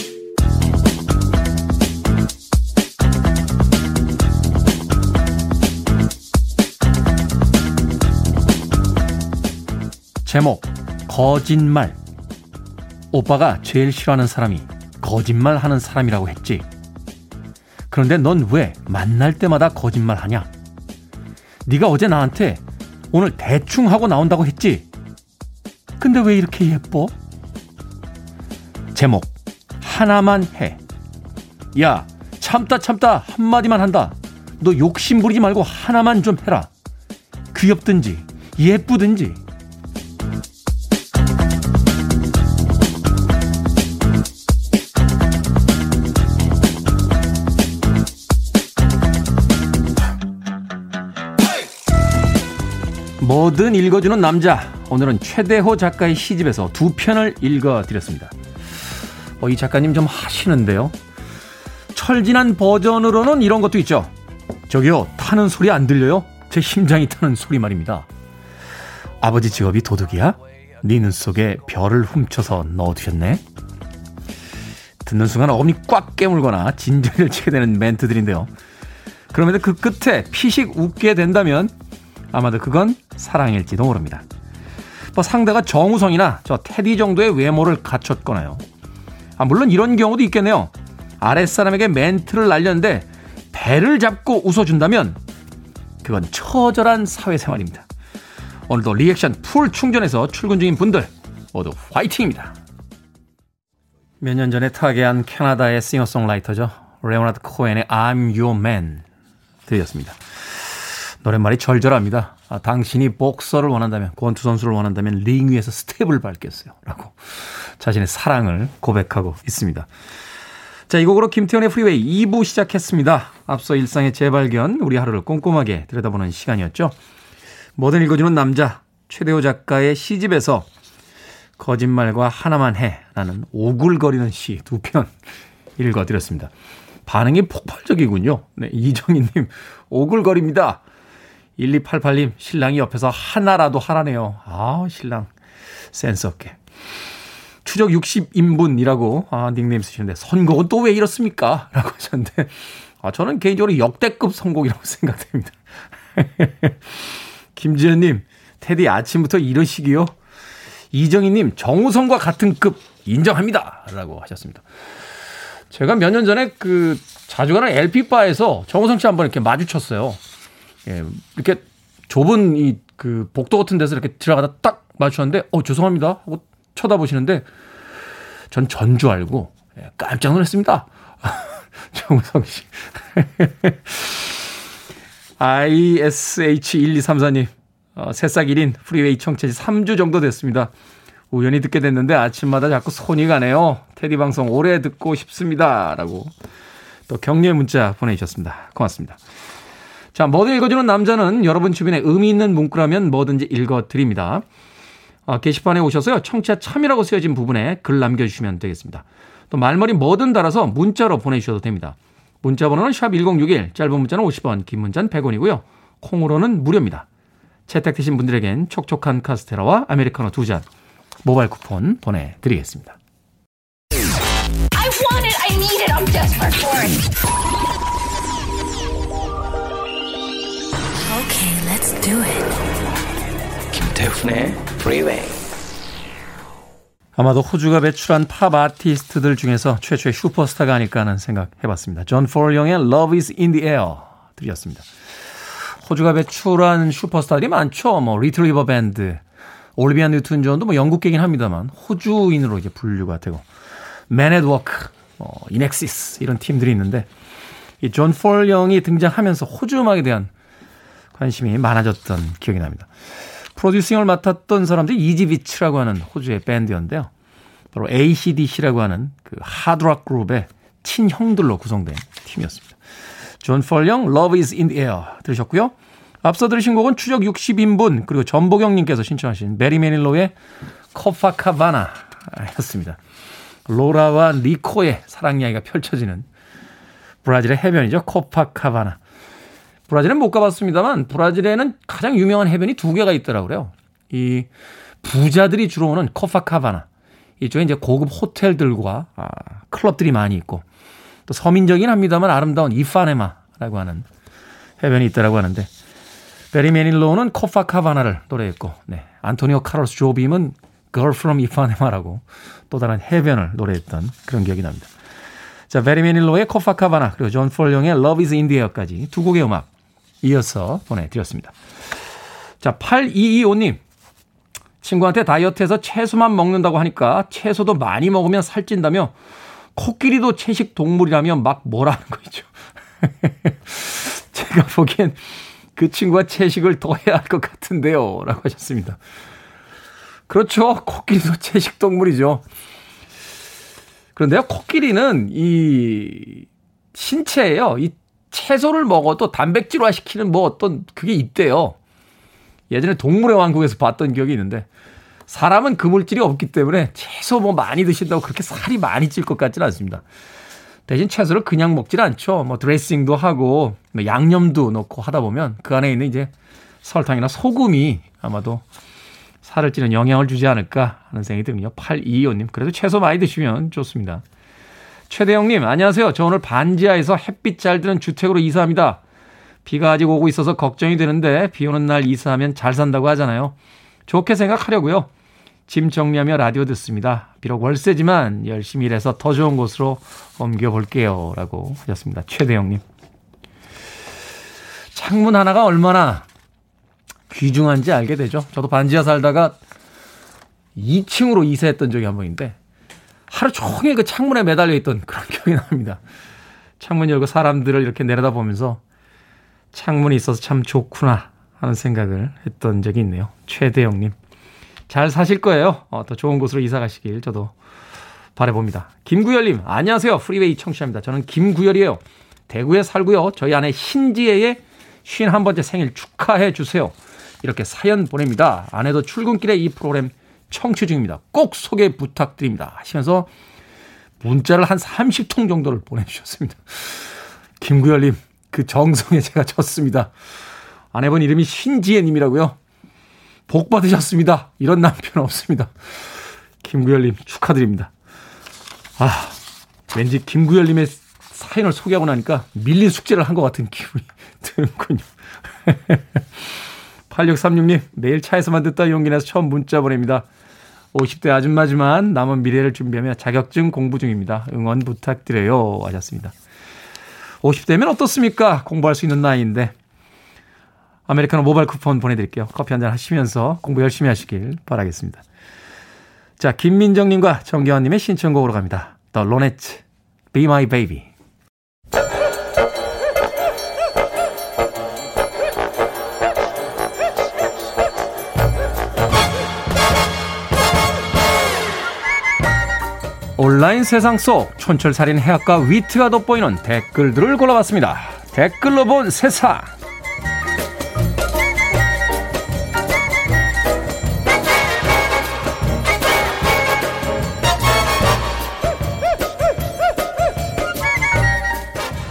제목 거짓말 오빠가 제일 싫어하는 사람이 거짓말 하는 사람이라고 했지. 그런데 넌 왜 만날 때마다 거짓말 하냐? 네가 어제 나한테 오늘 대충 하고 나온다고 했지. 근데 왜 이렇게 예뻐? 제목 하나만 해. 야 참다 참다 한마디만 한다. 너 욕심 부리지 말고 하나만 좀 해라. 귀엽든지 예쁘든지 뭐든 읽어주는 남자. 오늘은 최대호 작가의 시집에서 두 편을 읽어드렸습니다. 어, 이 작가님 좀 하시는데요. 철진한 버전으로는 이런 것도 있죠. 저기요, 타는 소리 안 들려요? 제 심장이 타는 소리 말입니다. 아버지 직업이 도둑이야? 네 눈 속에 별을 훔쳐서 넣어두셨네? 듣는 순간 어금니 꽉 깨물거나 진저리를 치게 되는 멘트들인데요. 그럼에도 그 끝에 피식 웃게 된다면 아마도 그건 사랑일지도 모릅니다. 뭐 상대가 정우성이나 저 테디 정도의 외모를 갖췄거나요. 아, 물론 이런 경우도 있겠네요. 아랫사람에게 멘트를 날렸는데 배를 잡고 웃어준다면 그건 처절한 사회생활입니다. 오늘도 리액션 full 충전해서 출근 중인 분들 모두 화이팅입니다. 몇 년 전에 타계한 캐나다의 싱어송라이터죠. 레오나드 코엔의 I'm Your Man 들렸습니다. 노랫말이 절절합니다. 아, 당신이 복서를 원한다면, 권투 선수를 원한다면 링 위에서 스텝을 밟겠어요. 라고 자신의 사랑을 고백하고 있습니다. 자, 이 곡으로 김태현의 프리웨이 2부 시작했습니다. 앞서 일상의 재발견, 우리 하루를 꼼꼼하게 들여다보는 시간이었죠. 뭐든 읽어주는 남자, 최대호 작가의 시집에서 거짓말과 하나만 해라는 오글거리는 시 두 편 읽어드렸습니다. 반응이 폭발적이군요. 네, 이정희님, 오글거립니다. 1288님, 신랑이 옆에서 하나라도 하라네요. 아, 신랑. 센스 없게. 추적 60인분이라고, 아, 닉네임 쓰시는데, 선곡은 또 왜 이렇습니까? [LAUGHS] 라고 하셨는데, 아, 저는 개인적으로 역대급 선곡이라고 [LAUGHS] 생각됩니다. [LAUGHS] 김지현님, 테디 아침부터 이러시기요? 이정희님, 정우성과 같은 급 인정합니다. 라고 하셨습니다. 제가 몇 년 전에 그 자주 가는 LP바에서 정우성 씨 한번 이렇게 마주쳤어요. 예, 이렇게 좁은 이 그 복도 같은 데서 이렇게 들어가다 딱 마주쳤는데, 어, 죄송합니다. 하고 쳐다보시는데, 전 전주 알고, 예, 깜짝 놀랐습니다. [LAUGHS] 정우성 씨. [LAUGHS] ISH1234님, 어, 새싹 1인 프리웨이 청취지 3주 정도 됐습니다. 우연히 듣게 됐는데 아침마다 자꾸 손이 가네요. 테디 방송 오래 듣고 싶습니다. 라고 또 격려 문자 보내주셨습니다. 고맙습니다. 자, 뭐든 읽어주는 남자는 여러분 주변에 의미 있는 문구라면 뭐든지 읽어드립니다. 아, 게시판에 오셔서요. 청취자 참여라고 쓰여진 부분에 글 남겨주시면 되겠습니다. 또 말머리 뭐든 달아서 문자로 보내주셔도 됩니다. 문자 번호는 샵1061, 짧은 문자는 50원, 긴 문자는 100원이고요. 콩으로는 무료입니다. 채택되신 분들에겐 촉촉한 카스테라와 아메리카노 두 잔 모바일 쿠폰 보내드리겠습니다. Okay, let's do it. 김태훈의 Freeway. 아마도 호주가 배출한 팝 아티스트들 중에서 최초의 슈퍼스타가 아닐까 하는 생각 해봤습니다. 존 폴 영의 Love is in the air 들이었습니다. 호주가 배출한 슈퍼스타들이 많죠. 뭐 Little River Band, 올리비아 뉴튼 존도 뭐 영국계긴 합니다만 호주인으로 이제 분류가 되고 Men at Work, 뭐 INXS 이런 팀들이 있는데 이 존 폴 영이 등장하면서 호주 음악에 대한 관심이 많아졌던 기억이 납니다. 프로듀싱을 맡았던 사람들이 Easybeats라고 하는 호주의 밴드였는데요. 바로 AC/DC라고 하는 그 hard rock 그룹의 친형들로 구성된 팀이었습니다. 존 폴 영, Love is in the air 들으셨고요. 앞서 들으신 곡은 추적 60인분 그리고 전보경님께서 신청하신 배리 매닐로의 코파카바나 였습니다. 로라와 리코의 사랑 이야기가 펼쳐지는 브라질의 해변이죠. 코파카바나. 브라질은 못 가봤습니다만 브라질에는 가장 유명한 해변이 두 개가 있더라고요. 이 부자들이 주로 오는 코파카바나. 이쪽에 이제 고급 호텔들과 아, 클럽들이 많이 있고 또 서민적인 합니다만 아름다운 이파네마라고 하는 해변이 있다라고 하는데 배리 매닐로는 코파카바나를 노래했고 네. 안토니오 카를로스 조빔은 Girl from Ipanema라고 또 다른 해변을 노래했던 그런 기억이 납니다. 자, 배리 매닐로의 코파카바나 그리고 존 폴 영의 Love is in the air까지 두 곡의 음악 이어서 보내드렸습니다. 자, 8225님. 친구한테 다이어트해서 채소만 먹는다고 하니까 채소도 많이 먹으면 살찐다며 코끼리도 채식 동물이라며 막 뭐라는 거죠. [LAUGHS] 제가 보기엔 그 친구가 채식을 더 해야 할 것 같은데요. 라고 하셨습니다. 그렇죠. 코끼리도 채식 동물이죠. 그런데요, 코끼리는 이 신체에요. 이 채소를 먹어도 단백질화 시키는 뭐 어떤 그게 있대요. 예전에 동물의 왕국에서 봤던 기억이 있는데 사람은 그 물질이 없기 때문에 채소 뭐 많이 드신다고 그렇게 살이 많이 찔 것 같지는 않습니다. 대신 채소를 그냥 먹질 않죠. 뭐 드레싱도 하고 뭐 양념도 넣고 하다 보면 그 안에 있는 이제 설탕이나 소금이 아마도 살을 찌는 영향을 주지 않을까 하는 생각이 듭니다. 8225님. 그래도 채소 많이 드시면 좋습니다. 최대영님, 안녕하세요. 저 오늘 반지하에서 햇빛 잘 드는 주택으로 이사합니다. 비가 아직 오고 있어서 걱정이 되는데 비 오는 날 이사하면 잘 산다고 하잖아요. 좋게 생각하려고요. 짐 정리하며 라디오 듣습니다. 비록 월세지만 열심히 일해서 더 좋은 곳으로 옮겨볼게요. 라고 하셨습니다. 최대영님. 창문 하나가 얼마나 귀중한지 알게 되죠. 저도 반지하 살다가 2층으로 이사했던 적이 한 번인데 하루 종일 그 창문에 매달려 있던 그런 [LAUGHS] 기억이 납니다. 창문 열고 사람들을 이렇게 내려다 보면서 창문이 있어서 참 좋구나 하는 생각을 했던 적이 있네요. 최대영님. 잘 사실 거예요. 어, 더 좋은 곳으로 이사 가시길 저도 바래봅니다. 김구열님, 안녕하세요. 프리웨이 청취자입니다. 저는 김구열이에요. 대구에 살고요. 저희 아내 신지혜의 51번째 생일 축하해 주세요. 이렇게 사연 보냅니다. 아내도 출근길에 이 프로그램 청취 중입니다. 꼭 소개 부탁드립니다. 하시면서 문자를 한 30통 정도를 보내주셨습니다. 김구열님, 그 정성에 제가 졌습니다. 아내분 이름이 신지혜님이라고요. 복 받으셨습니다. 이런 남편 없습니다. 김구열님 축하드립니다. 아, 왠지 김구열님의 사연을 소개하고 나니까 밀린 숙제를 한 것 같은 기분이 [LAUGHS] 드는군요. 8636님, 매일 차에서만 듣다 용기 내서 처음 문자 보냅니다. 50대 아줌마지만 남은 미래를 준비하며 자격증 공부 중입니다. 응원 부탁드려요. 하셨습니다. 50대면 어떻습니까? 공부할 수 있는 나이인데. 아메리카노 모바일 쿠폰 보내드릴게요. 커피 한 잔 하시면서 공부 열심히 하시길 바라겠습니다. 자, 김민정님과 정겨환님의 신청곡으로 갑니다. The Ronettes, Be My Baby. 온라인 세상 속 촌철살인 해학과 위트가 돋보이는 댓글들을 골라봤습니다. 댓글로 본 세상.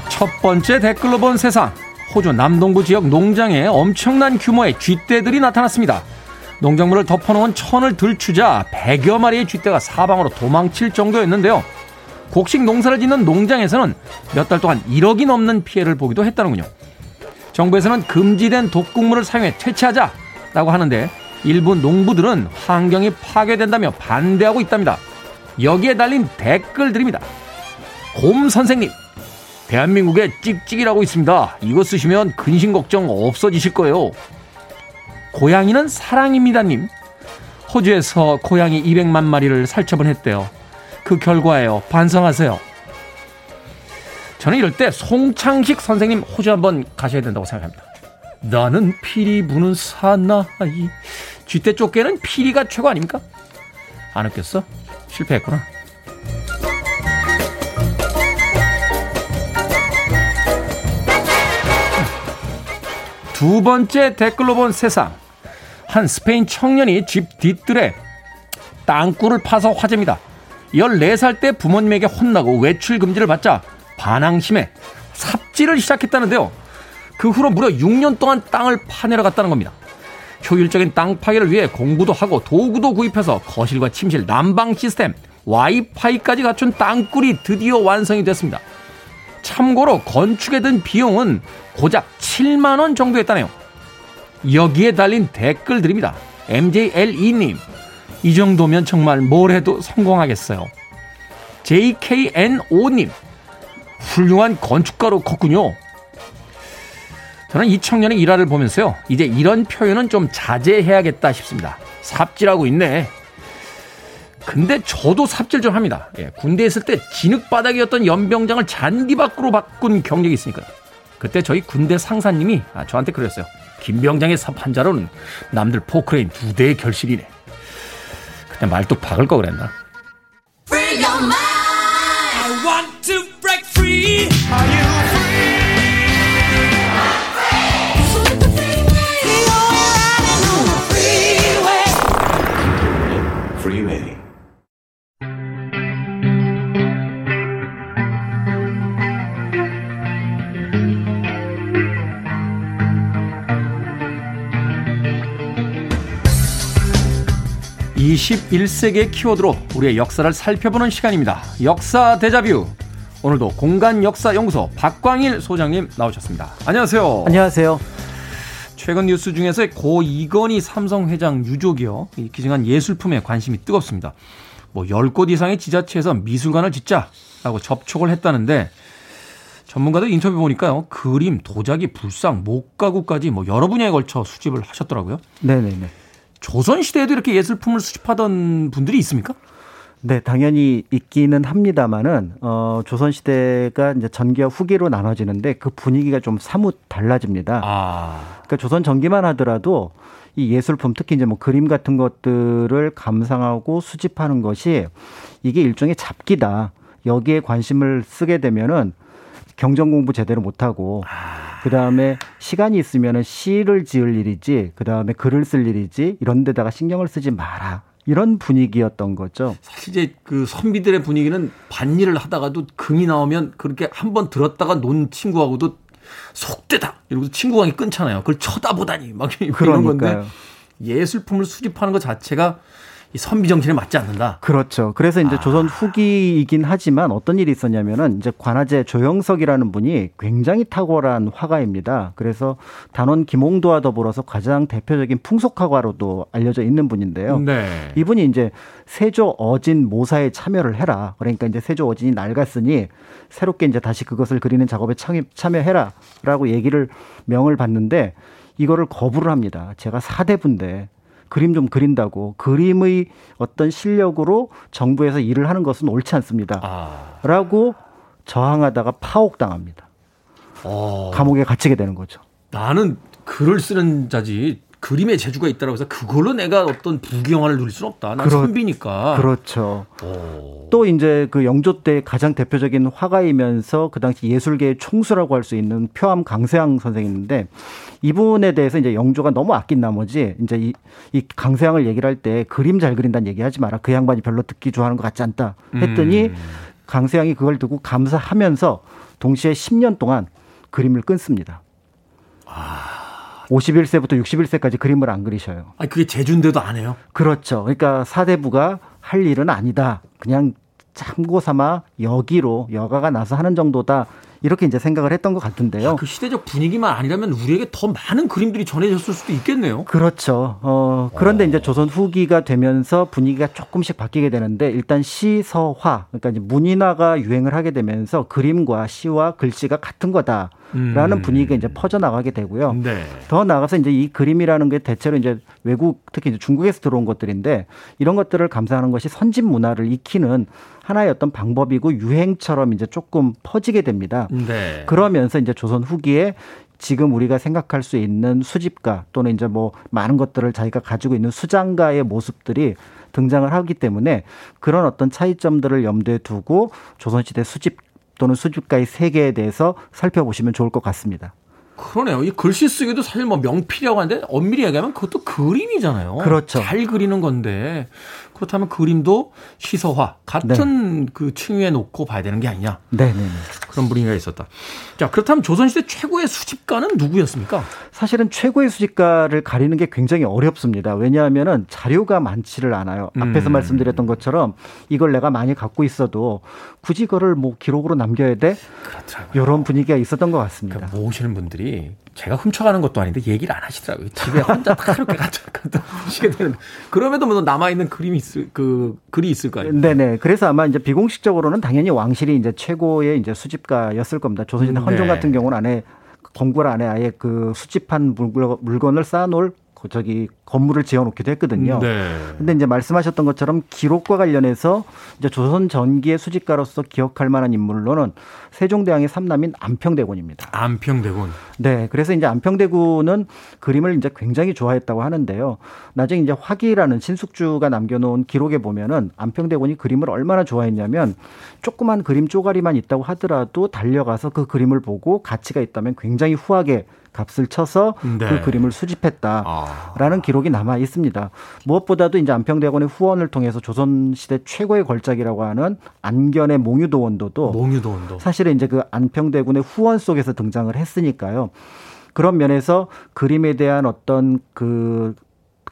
첫 번째 댓글로 본 세상. 호주 남동부 지역 농장에 엄청난 규모의 쥐떼들이 나타났습니다. 농작물을 덮어놓은 천을 들추자 100여 마리의 쥐떼가 사방으로 도망칠 정도였는데요. 곡식 농사를 짓는 농장에서는 몇 달 동안 1억이 넘는 피해를 보기도 했다는군요. 정부에서는 금지된 독극물을 사용해 퇴치하자라고 하는데 일부 농부들은 환경이 파괴된다며 반대하고 있답니다. 여기에 달린 댓글들입니다. 곰 선생님, 대한민국에 찍찍이라고 있습니다. 이거 쓰시면 근심 걱정 없어지실 거예요. 고양이는 사랑입니다님. 호주에서 고양이 200만 마리를 살처분했대요. 그 결과예요. 반성하세요. 저는 이럴 때 송창식 선생님 호주 한번 가셔야 된다고 생각합니다. 나는 피리 부는 사나이. 쥐떼 쫓게는 피리가 최고 아닙니까? 안 웃겼어? 실패했구나. 두 번째 댓글로 본 세상. 한 스페인 청년이 집 뒤뜰에 땅굴을 파서 화제입니다. 14살 때 부모님에게 혼나고 외출 금지를 받자 반항심에 삽질을 시작했다는데요. 그 후로 무려 6년 동안 땅을 파내려갔다는 겁니다. 효율적인 땅 파괴를 위해 공부도 하고 도구도 구입해서 거실과 침실, 난방 시스템, 와이파이까지 갖춘 땅굴이 드디어 완성이 됐습니다. 참고로 건축에 든 비용은 고작 7만원 정도였다네요. 여기에 달린 댓글들입니다. MJLE님, 이 정도면 정말 뭘 해도 성공하겠어요. JKNO님, 훌륭한 건축가로 컸군요. 저는 이 청년의 일화를 보면서요, 이제 이런 표현은 좀 자제해야겠다 싶습니다. 삽질하고 있네. 근데 저도 삽질 좀 합니다. 예, 군대에 있을 때 진흙바닥이었던 연병장을 잔디 밖으로 바꾼 경력이 있으니까요. 그때 저희 군대 상사님이 아, 저한테 그랬어요. 김병장의 삽 한 자로는 남들 포크레인 두 대의 결실이네. 그때 말뚝 박을 거 그랬나? Freeway. 21세기의 키워드로 우리의 역사를 살펴보는 시간입니다. 역사 대자뷰. 오늘도 공간 역사 연구소 박광일 소장님 나오셨습니다. 안녕하세요. 안녕하세요. 최근 뉴스 중에서 고 이건희 삼성 회장 유족이요. 이 기증한 예술품에 관심이 뜨겁습니다. 뭐 10곳 이상의 지자체에서 미술관을 짓자라고 접촉을 했다는데 전문가들 인터뷰 보니까요. 그림, 도자기, 불상, 목가구까지 뭐 여러 분야에 걸쳐 수집을 하셨더라고요. 네네네. 조선 시대에도 이렇게 예술품을 수집하던 분들이 있습니까? 네, 당연히 있기는 합니다만은 어 조선 시대가 이제 전기와 후기로 나눠지는데 그 분위기가 좀 사뭇 달라집니다. 아. 그러니까 조선 전기만 하더라도 이 예술품 특히 이제 뭐 그림 같은 것들을 감상하고 수집하는 것이 이게 일종의 잡기다. 여기에 관심을 쓰게 되면은 경전 공부 제대로 못 하고 그 다음에 시간이 있으면은 시를 지을 일이지 그 다음에 글을 쓸 일이지 이런 데다가 신경을 쓰지 마라. 이런 분위기였던 거죠. 사실 이제 그 선비들의 분위기는 반일을 하다가도 금이 나오면 그렇게 한 번 들었다가 논 친구하고도 속되다 이러고서 친구 관계 끊잖아요. 그걸 쳐다보다니 막 이런 건데 그러니까요. 예술품을 수집하는 것 자체가 이 선비 정신에 맞지 않는다. 그렇죠. 그래서 이제 조선 후기이긴 하지만 어떤 일이 있었냐면은 이제 관아제 조영석이라는 분이 굉장히 탁월한 화가입니다. 그래서 단원 김홍도와 더불어서 가장 대표적인 풍속화가로도 알려져 있는 분인데요. 네. 이분이 이제 세조 어진 모사에 참여를 해라. 그러니까 이제 세조 어진이 낡았으니 새롭게 이제 다시 그것을 그리는 작업에 참여, 참여해라라고 얘기를 명을 받는데 이거를 거부를 합니다. 제가 사대부인데 그림 좀 그린다고 그림의 어떤 실력으로 정부에서 일을 하는 것은 옳지 않습니다. 아. 라고 저항하다가 파옥당합니다. 어. 감옥에 갇히게 되는 거죠. 나는 글을 쓰는 자지 그림의 재주가 있다라고 해서 그걸로 내가 어떤 부귀영화를 누릴 수는 없다. 난 그렇- 선비니까. 그렇죠. 오. 또 이제 그 영조 때 가장 대표적인 화가이면서 그 당시 예술계의 총수라고 할 수 있는 표암 강세양 선생인데 이분에 대해서 이제 영조가 너무 아낀 나머지 이제 이, 이 강세양을 얘기를 할 때 그림 잘 그린다는 얘기 하지 마라. 그 양반이 별로 듣기 좋아하는 것 같지 않다. 했더니 음. 강세양이 그걸 듣고 감사하면서 동시에 10년 동안 그림을 끊습니다. 51세부터 61세까지 그림을 안 그리셔요. 아니 그게 재주인데도 안 해요. 그렇죠. 그러니까 사대부가 할 일은 아니다. 그냥 참고 삼아 여기로 여가가 나서 하는 정도다. 이렇게 이제 생각을 했던 것 같은데요. 그 시대적 분위기만 아니라면 우리에게 더 많은 그림들이 전해졌을 수도 있겠네요. 그렇죠. 어, 그런데 이제 조선 후기가 되면서 분위기가 조금씩 바뀌게 되는데 일단 시서화, 그러니까 문인화가 유행을 하게 되면서 그림과 시와 글씨가 같은 거다 라는 음. 분위기가 이제 퍼져나가게 되고요. 네. 더 나아가서 이제 이 그림이라는 게 대체로 이제 외국 특히 이제 중국에서 들어온 것들인데 이런 것들을 감상하는 것이 선진 문화를 익히는 하나의 어떤 방법이고 유행처럼 이제 조금 퍼지게 됩니다. 네. 그러면서 이제 조선 후기에 지금 우리가 생각할 수 있는 수집가 또는 이제 뭐 많은 것들을 자기가 가지고 있는 수장가의 모습들이 등장을 하기 때문에 그런 어떤 차이점들을 염두에 두고 조선시대 수집 또는 수집가의 세계에 대해서 살펴보시면 좋을 것 같습니다. 그러네요. 이 글씨 쓰기도 사실 뭐 명필이라고 하는데 엄밀히 얘기하면 그것도 그림이잖아요. 그렇죠. 잘 그리는 건데 그렇다면 그림도 시서화 같은 그 층위에 놓고 봐야 되는 게 아니냐 네네네. 그런 분위기가 있었다. 자 그렇다면 조선시대 최고의 수집가는 누구였습니까? 사실은 최고의 수집가를 가리는 게 굉장히 어렵습니다. 왜냐하면은 자료가 많지를 않아요. 앞에서 음. 말씀드렸던 것처럼 이걸 내가 많이 갖고 있어도 굳이 그거를 뭐 기록으로 남겨야 돼? 그렇더라고요. 이런 분위기가 있었던 것 같습니다. 그러니까 모으시는 분들이 제가 훔쳐가는 것도 아닌데 얘기를 안 하시더라고요. 집에 혼자 다 이렇게 갖다 갖다 보시게 되는. 그럼에도 뭐 남아 있는 그림이 있을 그 글이 있을 거 아니에요. 네네. 그래서 아마 이제 비공식적으로는 당연히 왕실이 이제 최고의 이제 수집가였을 겁니다. 조선시대 헌종 네. 같은 경우는 안에 건굴 안에 아예 그 수집한 물건- 물건을 쌓아놓을 그 저기 건물을 지어놓기도 했거든요. 네. 근데 이제 말씀하셨던 것처럼 기록과 관련해서 이제 조선 전기의 수집가로서 기억할 만한 인물로는 세종대왕의 삼남인 안평대군입니다. 안평대군. 네, 그래서 이제 안평대군은 그림을 이제 굉장히 좋아했다고 하는데요. 나중에 이제 화기라는 신숙주가 남겨놓은 기록에 보면은 안평대군이 그림을 얼마나 좋아했냐면 조그만 그림 쪼가리만 있다고 하더라도 달려가서 그 그림을 보고 가치가 있다면 굉장히 후하게 값을 쳐서 네. 그 그림을 수집했다. 아. 라는 기록이 남아 있습니다. 무엇보다도 이제 안평대군의 후원을 통해서 조선시대 최고의 걸작이라고 하는 안견의 몽유도원도도 몽유도원도. 사실은 이제 그 안평대군의 후원 속에서 등장을 했으니까요. 그런 면에서 그림에 대한 어떤 그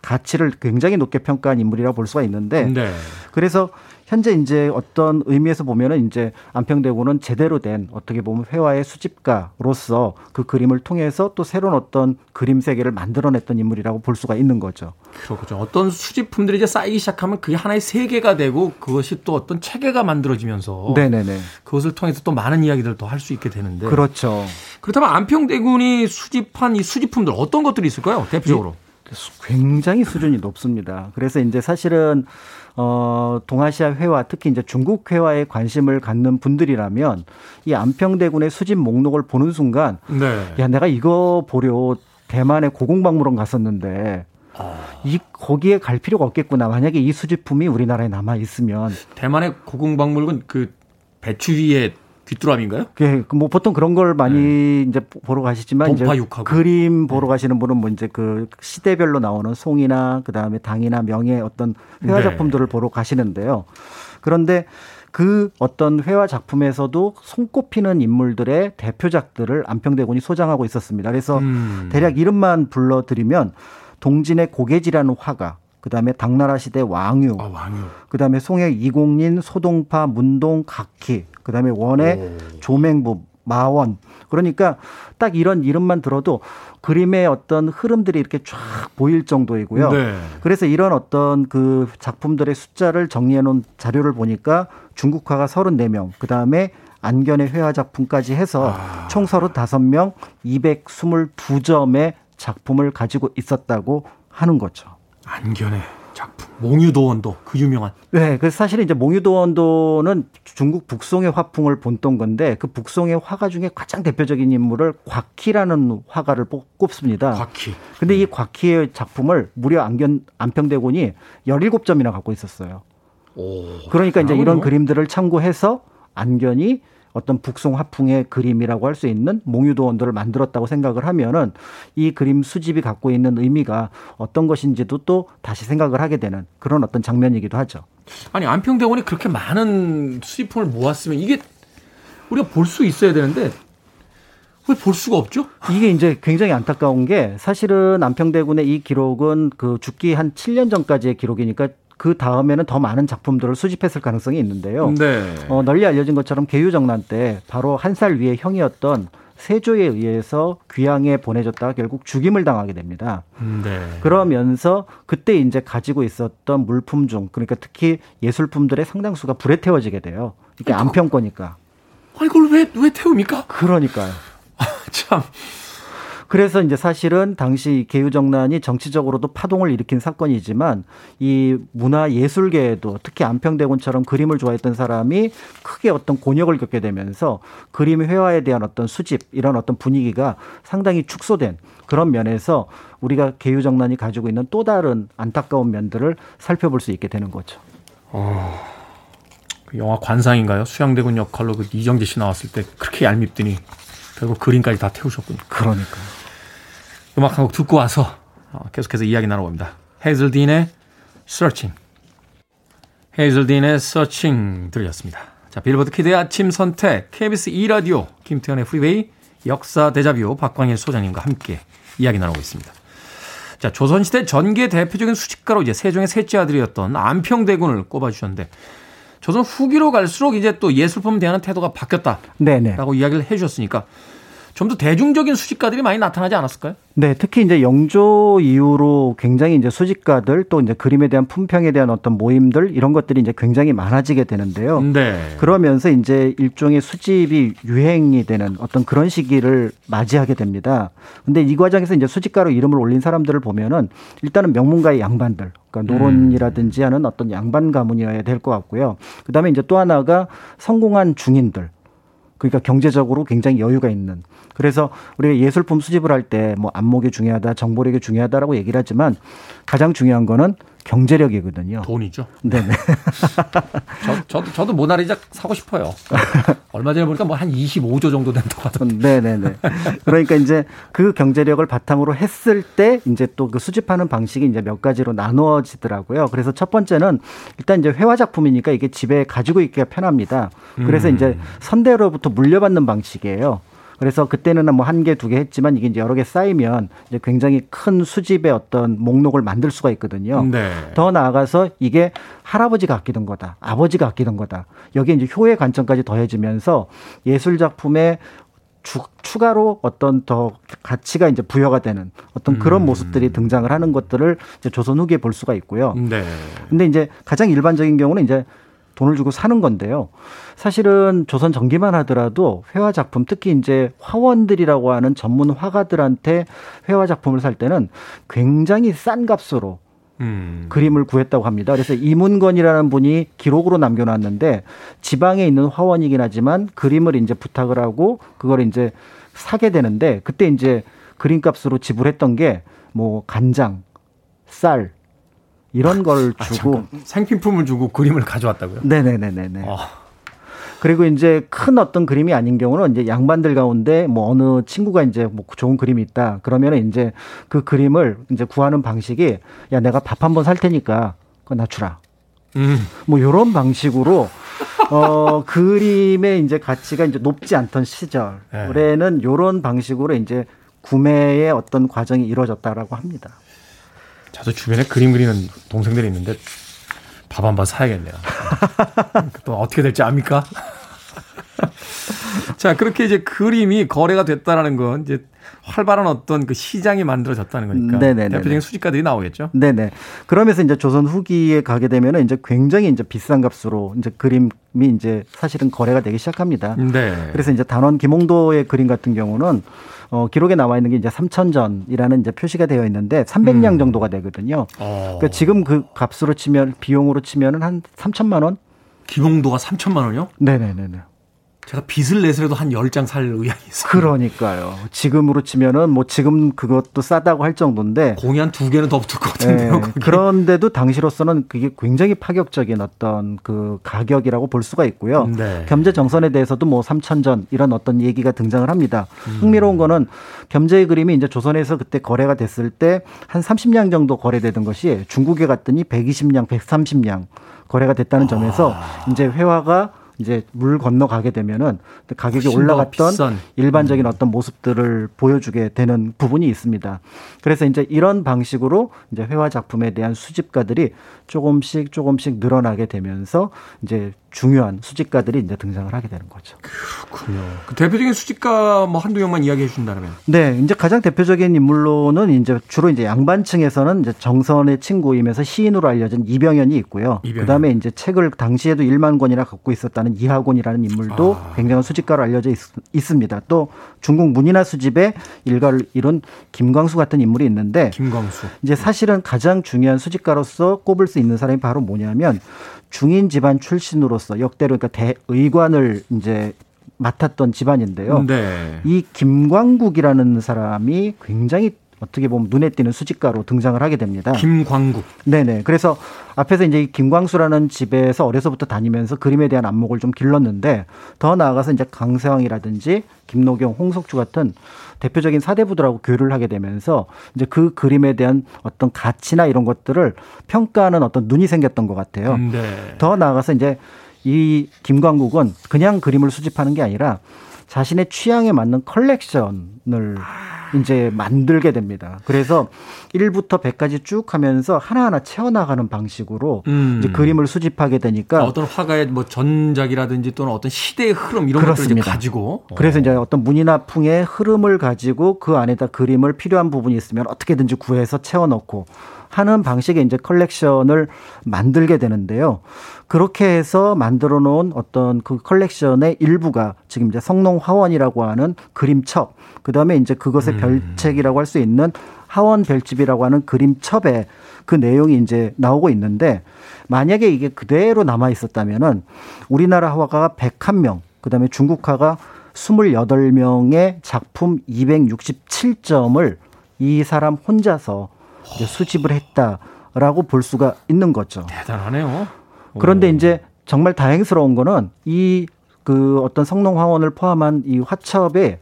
가치를 굉장히 높게 평가한 인물이라고 볼 수가 있는데 네. 그래서 현재 이제 어떤 의미에서 보면은 이제 안평대군은 제대로 된 어떻게 보면 회화의 수집가로서 그 그림을 통해서 또 새로운 어떤 그림 세계를 만들어냈던 인물이라고 볼 수가 있는 거죠. 그렇죠. 어떤 수집품들이 이제 쌓이기 시작하면 그게 하나의 세계가 되고 그것이 또 어떤 체계가 만들어지면서 네네네. 그것을 통해서 또 많은 이야기들을 더 할 수 있게 되는데 그렇죠. 그렇다면 안평대군이 수집한 이 수집품들 어떤 것들이 있을까요? 대표적으로. 굉장히 수준이 높습니다. 그래서 이제 사실은 어 동아시아 회화 특히 이제 중국 회화에 관심을 갖는 분들이라면 이 안평대군의 수집 목록을 보는 순간 네. 야 내가 이거 보려 대만의 고궁박물원 갔었는데 이 거기에 갈 필요가 없겠구나. 만약에 이 수집품이 우리나라에 남아 있으면 대만의 고궁박물관 그 배추 위에 귀뚜라미인가요? 그게 뭐 보통 그런 걸 많이 이제 보러 가시지만 이제. 그림 보러 가시는 분은 뭐 이제 그 시대별로 나오는 송이나 그 다음에 당이나 명의 어떤 회화 네. 작품들을 보러 가시는데요. 그런데 그 어떤 회화 작품에서도 손꼽히는 인물들의 대표작들을 안평대군이 소장하고 있었습니다. 그래서 음. 대략 이름만 불러드리면 동진의 고개지라는 화가, 그다음에 당나라 시대 왕유, 아, 왕유. 그다음에 송해 이공린, 소동파, 문동, 각희, 그다음에 원의 조맹부, 마원. 그러니까 딱 이런 이름만 들어도 그림의 어떤 흐름들이 이렇게 쫙 보일 정도이고요. 네. 그래서 이런 어떤 그 작품들의 숫자를 정리해 놓은 자료를 보니까 중국화가 34명, 그다음에 안견의 회화 작품까지 해서 아. 총 35명, 222점의 작품을 가지고 있었다고 하는 거죠. 안견의 작품. 몽유도원도 그 유명한. 네, 그래서 사실은 이제 몽유도원도는 중국 북송의 화풍을 본떤 건데 그 북송의 화가 중에 가장 대표적인 인물을 곽희라는 화가를 뽑- 꼽습니다. 곽희. 근데 이 곽희의 작품을 무려 안견 안평대군이 17점이나 갖고 있었어요. 오. 그러니까 이제 이런. 그림들을 참고해서 안견이 어떤 북송 화풍의 그림이라고 할 수 있는 몽유도 원도를 만들었다고 생각을 하면은 이 그림 수집이 갖고 있는 의미가 어떤 것인지도 또 다시 생각을 하게 되는 그런 어떤 장면이기도 하죠. 아니 안평대원이 그렇게 많은 수집품을 모았으면 이게 우리가 볼 수 있어야 되는데 왜볼 수가 없죠? 이게 이제 굉장히 안타까운 게 사실은 안평대군의 이 기록은 그 죽기 한 7년 전까지의 기록이니까 그 다음에는 더 많은 작품들을 수집했을 가능성이 있는데요. 네. 어, 널리 알려진 것처럼 개유정난 때 바로 한 살 위의 형이었던 세조에 의해서 귀양에 보내졌다가 결국 죽임을 당하게 됩니다. 네. 그러면서 그때 이제 가지고 있었던 물품 중 그러니까 특히 예술품들의 상당수가 불에 태워지게 돼요. 이게 안평거니까. 아니 그걸 왜 왜 태웁니까? 그러니까요. 참. 그래서 이제 사실은 당시 개유정난이 정치적으로도 파동을 일으킨 사건이지만 이 문화 예술계에도 특히 안평대군처럼 그림을 좋아했던 사람이 크게 어떤 곤욕을 겪게 되면서 그림 회화에 대한 어떤 수집 이런 어떤 분위기가 상당히 축소된 그런 면에서 우리가 개유정난이 가지고 있는 또 다른 안타까운 면들을 살펴볼 수 있게 되는 거죠. 그 영화 관상인가요? 수양대군 역할로 그 이정재 씨 나왔을 때 그렇게 얄밉더니 결국 그림까지 다 태우셨군요. 그러니까. 음악 한 곡 듣고 와서 어, 계속해서 이야기 나눠봅니다. 헤이즐딘의 Searching. 헤이즐딘의 Searching 들으셨습니다. 자, 빌보드 키드의 아침 선택, KBS 2라디오, 김태훈의 프리웨이, 역사 데자뷰 박광일 소장님과 함께 이야기 나누고 있습니다. 자, 조선시대 전기 대표적인 수집가로 이제 세종의 셋째 아들이었던 안평대군을 꼽아주셨는데, 조선 후기로 갈수록 이제 또 예술품 대하는 태도가 바뀌었다라고 네네. 이야기를 해주셨으니까, 좀 더 대중적인 수집가들이 많이 나타나지 않았을까요? 네, 특히 이제 영조 이후로 굉장히 이제 수집가들 또 이제 그림에 대한 품평에 대한 어떤 모임들 이런 것들이 이제 굉장히 많아지게 되는데요. 네. 그러면서 이제 일종의 수집이 유행이 되는 어떤 그런 시기를 맞이하게 됩니다. 근데 이 과정에서 이제 수집가로 이름을 올린 사람들을 보면은 일단은 명문가의 양반들, 그러니까 노론이라든지 하는 어떤 양반 가문이어야 될 것 같고요. 그 다음에 이제 또 하나가 성공한 중인들. 그러니까 경제적으로 굉장히 여유가 있는. 그래서 우리가 예술품 수집을 할 때 뭐 안목이 중요하다, 정보력이 중요하다라고 얘기를 하지만 가장 중요한 거는 경제력이거든요. 돈이죠. 네네. [LAUGHS] 저, 저도, 저도 모나리자 사고 싶어요. 얼마 전에 보니까 뭐 한 25조 정도 된다고 하던데. 네네네. 그러니까 이제 그 경제력을 바탕으로 했을 때 이제 또 그 수집하는 방식이 이제 몇 가지로 나누어지더라고요. 그래서 첫 번째는 일단 이제 회화 작품이니까 이게 집에 가지고 있기가 편합니다. 그래서 이제 선대로부터 물려받는 방식이에요. 그래서 그때는 뭐 한 개, 두 개 했지만 이게 이제 여러 개 쌓이면 이제 굉장히 큰 수집의 어떤 목록을 만들 수가 있거든요. 네. 더 나아가서 이게 할아버지가 아끼던 거다. 아버지가 아끼던 거다. 여기에 이제 효의 관점까지 더해지면서 예술 작품의 주, 추가로 어떤 더 가치가 이제 부여가 되는 어떤 그런 음. 모습들이 등장을 하는 것들을 이제 조선 후기에 볼 수가 있고요. 네. 근데 이제 가장 일반적인 경우는 이제 돈을 주고 사는 건데요. 사실은 조선 전기만 하더라도 회화 작품 특히 이제 화원들이라고 하는 전문 화가들한테 회화 작품을 살 때는 굉장히 싼 값으로 음. 그림을 구했다고 합니다. 그래서 이문건이라는 분이 기록으로 남겨놨는데 지방에 있는 화원이긴 하지만 그림을 이제 부탁을 하고 그걸 이제 사게 되는데 그때 이제 그림값으로 지불했던 게 뭐 간장, 쌀 이런 걸 아, 주고 잠깐. 생필품을 주고 그림을 가져왔다고요? 네네네네네. 아. 그리고 이제 큰 어떤 그림이 아닌 경우는 이제 양반들 가운데 뭐 어느 친구가 이제 뭐 좋은 그림이 있다. 그러면은 이제 그 그림을 이제 구하는 방식이 야 내가 밥 한 번 살 테니까 그거 나 주라. 음. 뭐 요런 방식으로 어 그림의 이제 가치가 이제 높지 않던 시절에는 요런 방식으로 이제 구매의 어떤 과정이 이루어졌다라고 합니다. 저도 주변에 그림 그리는 동생들이 있는데 밥 한 번 사야겠네요. [LAUGHS] 또 어떻게 될지 압니까? [LAUGHS] 자, 그렇게 이제 그림이 거래가 됐다라는 건 이제 활발한 어떤 그 시장이 만들어졌다는 거니까 네네네네. 대표적인 수집가들이 나오겠죠. 네네. 그러면서 이제 조선 후기에 가게 되면은 이제 굉장히 이제 비싼 값으로 이제 그림이 이제 사실은 거래가 되기 시작합니다. 네. 그래서 이제 단원 김홍도의 그림 같은 경우는 어, 기록에 나와 있는 게 이제 3천전이라는 이제 표시가 되어 있는데 300량 음. 정도가 되거든요. 어, 그러니까 지금 그 값으로 치면 비용으로 치면은 한 3천만 원? 기봉도가 3천만 원이요? 네네네네. 제가 빚을 내서라도 한 10장 살 의향이 있어요. 그러니까요. 지금으로 치면은 뭐 지금 그것도 싸다고 할 정도인데 공이 한두 개는 더 붙을 것 같은데요. 예, 거기. 그런데도 당시로서는 그게 굉장히 파격적인 어떤 그 가격이라고 볼 수가 있고요. 네. 겸재 정선에 대해서도 뭐 3천 전 이런 어떤 얘기가 등장을 합니다. 음. 흥미로운 거는 겸재의 그림이 이제 조선에서 그때 거래가 됐을 때 한 30량 정도 거래되던 것이 중국에 갔더니 120량, 130량 거래가 됐다는 점에서 아. 이제 회화가 이제 물 건너가게 되면은 가격이 올라갔던 비싼. 음. 일반적인 어떤 모습들을 보여주게 되는 부분이 있습니다. 그래서 이제 이런 방식으로 이제 회화 작품에 대한 수집가들이 조금씩 조금씩 늘어나게 되면서 이제 중요한 수집가들이 이제 등장을 하게 되는 거죠. 그렇군요. 그 대표적인 수집가 뭐 한두 명만 이야기해 주신다면. 네, 이제 가장 대표적인 인물로는 이제 주로 이제 양반층에서는 이제 정선의 친구이면서 시인으로 알려진 이병현이 있고요. 이병현. 그다음에 이제 책을 당시에도 1만 권이나 갖고 있었다는 이하곤이라는 인물도 아. 굉장한 수집가로 알려져 있, 습니다 또 중국 문이나 수집의 일가를 이룬 김광수 같은 인물이 있는데 김광수. 이제 사실은 가장 중요한 수집가로서 꼽을 수 있는 사람이 바로 뭐냐면 중인 집안 출신으로서 역대로 그러니까 대의관을 이제 맡았던 집안인데요. 네. 이 김광국이라는 사람이 굉장히 어떻게 보면 눈에 띄는 수집가로 등장을 하게 됩니다. 김광국. 네네. 그래서 앞에서 이제 이 김광수라는 집에서 어려서부터 다니면서 그림에 대한 안목을 좀 길렀는데 더 나아가서 이제 강세왕이라든지 김노경, 홍석주 같은 대표적인 사대부들하고 교류를 하게 되면서 이제 그 그림에 대한 어떤 가치나 이런 것들을 평가하는 어떤 눈이 생겼던 것 같아요. 네. 더 나아가서 이제 이 김광국은 그냥 그림을 수집하는 게 아니라 자신의 취향에 맞는 컬렉션을 이제 만들게 됩니다. 그래서 1부터 100까지 쭉 하면서 하나하나 채워나가는 방식으로 음. 이제 그림을 수집하게 되니까 어떤 화가의 뭐 전작이라든지 또는 어떤 시대의 흐름 이런 것들을 이제 그렇습니다. 가지고 그래서 이제 어떤 문이나 풍의 흐름을 가지고 그 안에다 그림을 필요한 부분이 있으면 어떻게든지 구해서 채워넣고 하는 방식의 이제 컬렉션을 만들게 되는데요. 그렇게 해서 만들어 놓은 어떤 그 컬렉션의 일부가 지금 이제 성농 화원이라고 하는 그림첩, 그 다음에 이제 그것의 별책이라고 할 수 있는 하원 별집이라고 하는 그림첩에 그 내용이 이제 나오고 있는데 만약에 이게 그대로 남아 있었다면은 우리나라 화가가 101명, 그 다음에 중국 화가 28명의 작품 267점을 이 사람 혼자서 수집을 했다라고 볼 수가 있는 거죠. 대단하네요. 그런데 오. 이제 정말 다행스러운 거는 이 그 어떤 성농 화원을 포함한 이 화첩에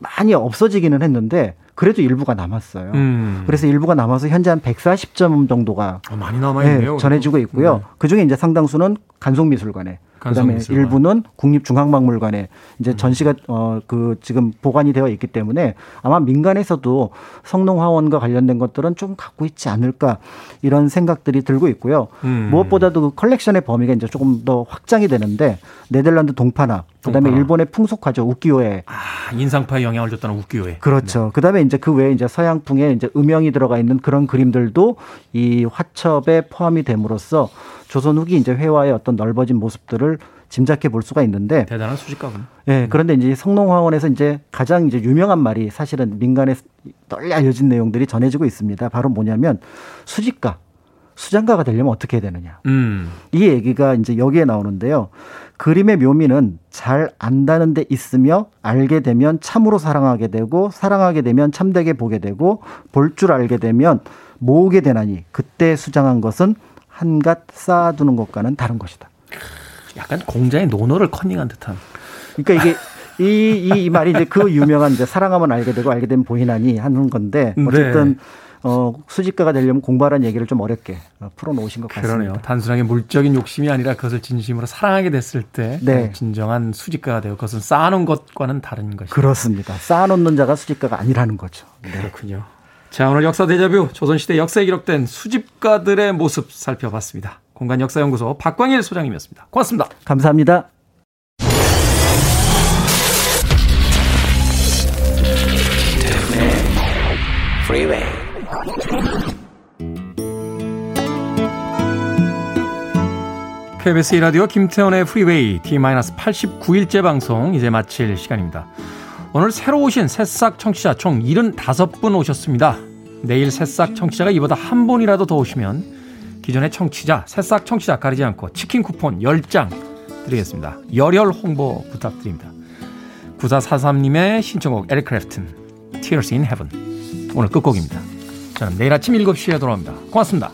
많이 없어지기는 했는데 그래도 일부가 남았어요. 음. 그래서 일부가 남아서 현재 한 140점 정도가 어, 많이 남아 있네요. 네, 전해지고 있고요. 네. 그 중에 이제 상당수는 간송미술관에 그다음에. 일부는 국립중앙박물관에 이제 전시가 어 그 지금 보관이 되어 있기 때문에 아마 민간에서도 성농화원과 관련된 것들은 좀 갖고 있지 않을까 이런 생각들이 들고 있고요. 음. 무엇보다도 그 컬렉션의 범위가 이제 조금 더 확장이 되는데 네덜란드 동파나 그다음에 동파나. 일본의 풍속화죠 우키요에 아, 인상파에 영향을 줬다는 웃기요에. 그렇죠. 그다음에 이제 그 외에 이제 서양풍에 이제 음영이 들어가 있는 그런 그림들도 이 화첩에 포함이 됨으로써 조선 후기 이제 회화의 어떤 넓어진 모습들을 짐작해 볼 수가 있는데 대단한 수집가군. 예, 그런데 이제 성농화원에서 이제 가장 이제 유명한 말이 사실은 민간에 널리 알려진 내용들이 전해지고 있습니다. 바로 뭐냐면 수집가, 수장가가 되려면 어떻게 해야 되느냐. 음. 이 얘기가 이제 여기에 나오는데요. 그림의 묘미는 잘 안다는 데 있으며 알게 되면 참으로 사랑하게 되고 사랑하게 되면 참되게 보게 되고 볼 줄 알게 되면 모으게 되나니 그때 수장한 것은 한갓 쌓아두는 것과는 다른 것이다. 약간 공자의 논어를 컨닝한 듯한. 그러니까 이게 이, 이, 이 말이 이제 그 유명한 이제 사랑하면 알게 되고 알게 되면 보이나니 하는 건데 어쨌든 어, 수집가가 되려면 공부하라는 얘기를 좀 어렵게 어, 풀어놓으신 것 같습니다. 그러네요. 단순하게 물적인 욕심이 아니라 그것을 진심으로 사랑하게 됐을 때 네. 진정한 수집가가 되고 그것은 쌓아놓은 것과는 다른 것이죠. 그렇습니다. 쌓아놓는 자가 수집가가 아니라는 거죠. 네. 그렇군요. 자, 오늘 역사 데자뷰 조선시대 역사에 기록된 수집가들의 모습 살펴봤습니다. 공간 역사연구소 박광일 소장님이었습니다. 고맙습니다. 감사합니다. KBS 2라디오 김태훈의 프리웨이 제89일째 방송 이제 마칠 시간입니다. 오늘 새로 오신 새싹 청취자 총 75분 오셨습니다. 내일 새싹 청취자가 이보다 한 분이라도 더 오시면 기존의 청취자, 새싹 청취자 가리지 않고 치킨 쿠폰 10장 드리겠습니다. 열혈 홍보 부탁드립니다. 9443님의 신청곡 에릭 크래프튼 Tears in Heaven 오늘 끝곡입니다. 저는 내일 아침 7시에 돌아옵니다. 고맙습니다.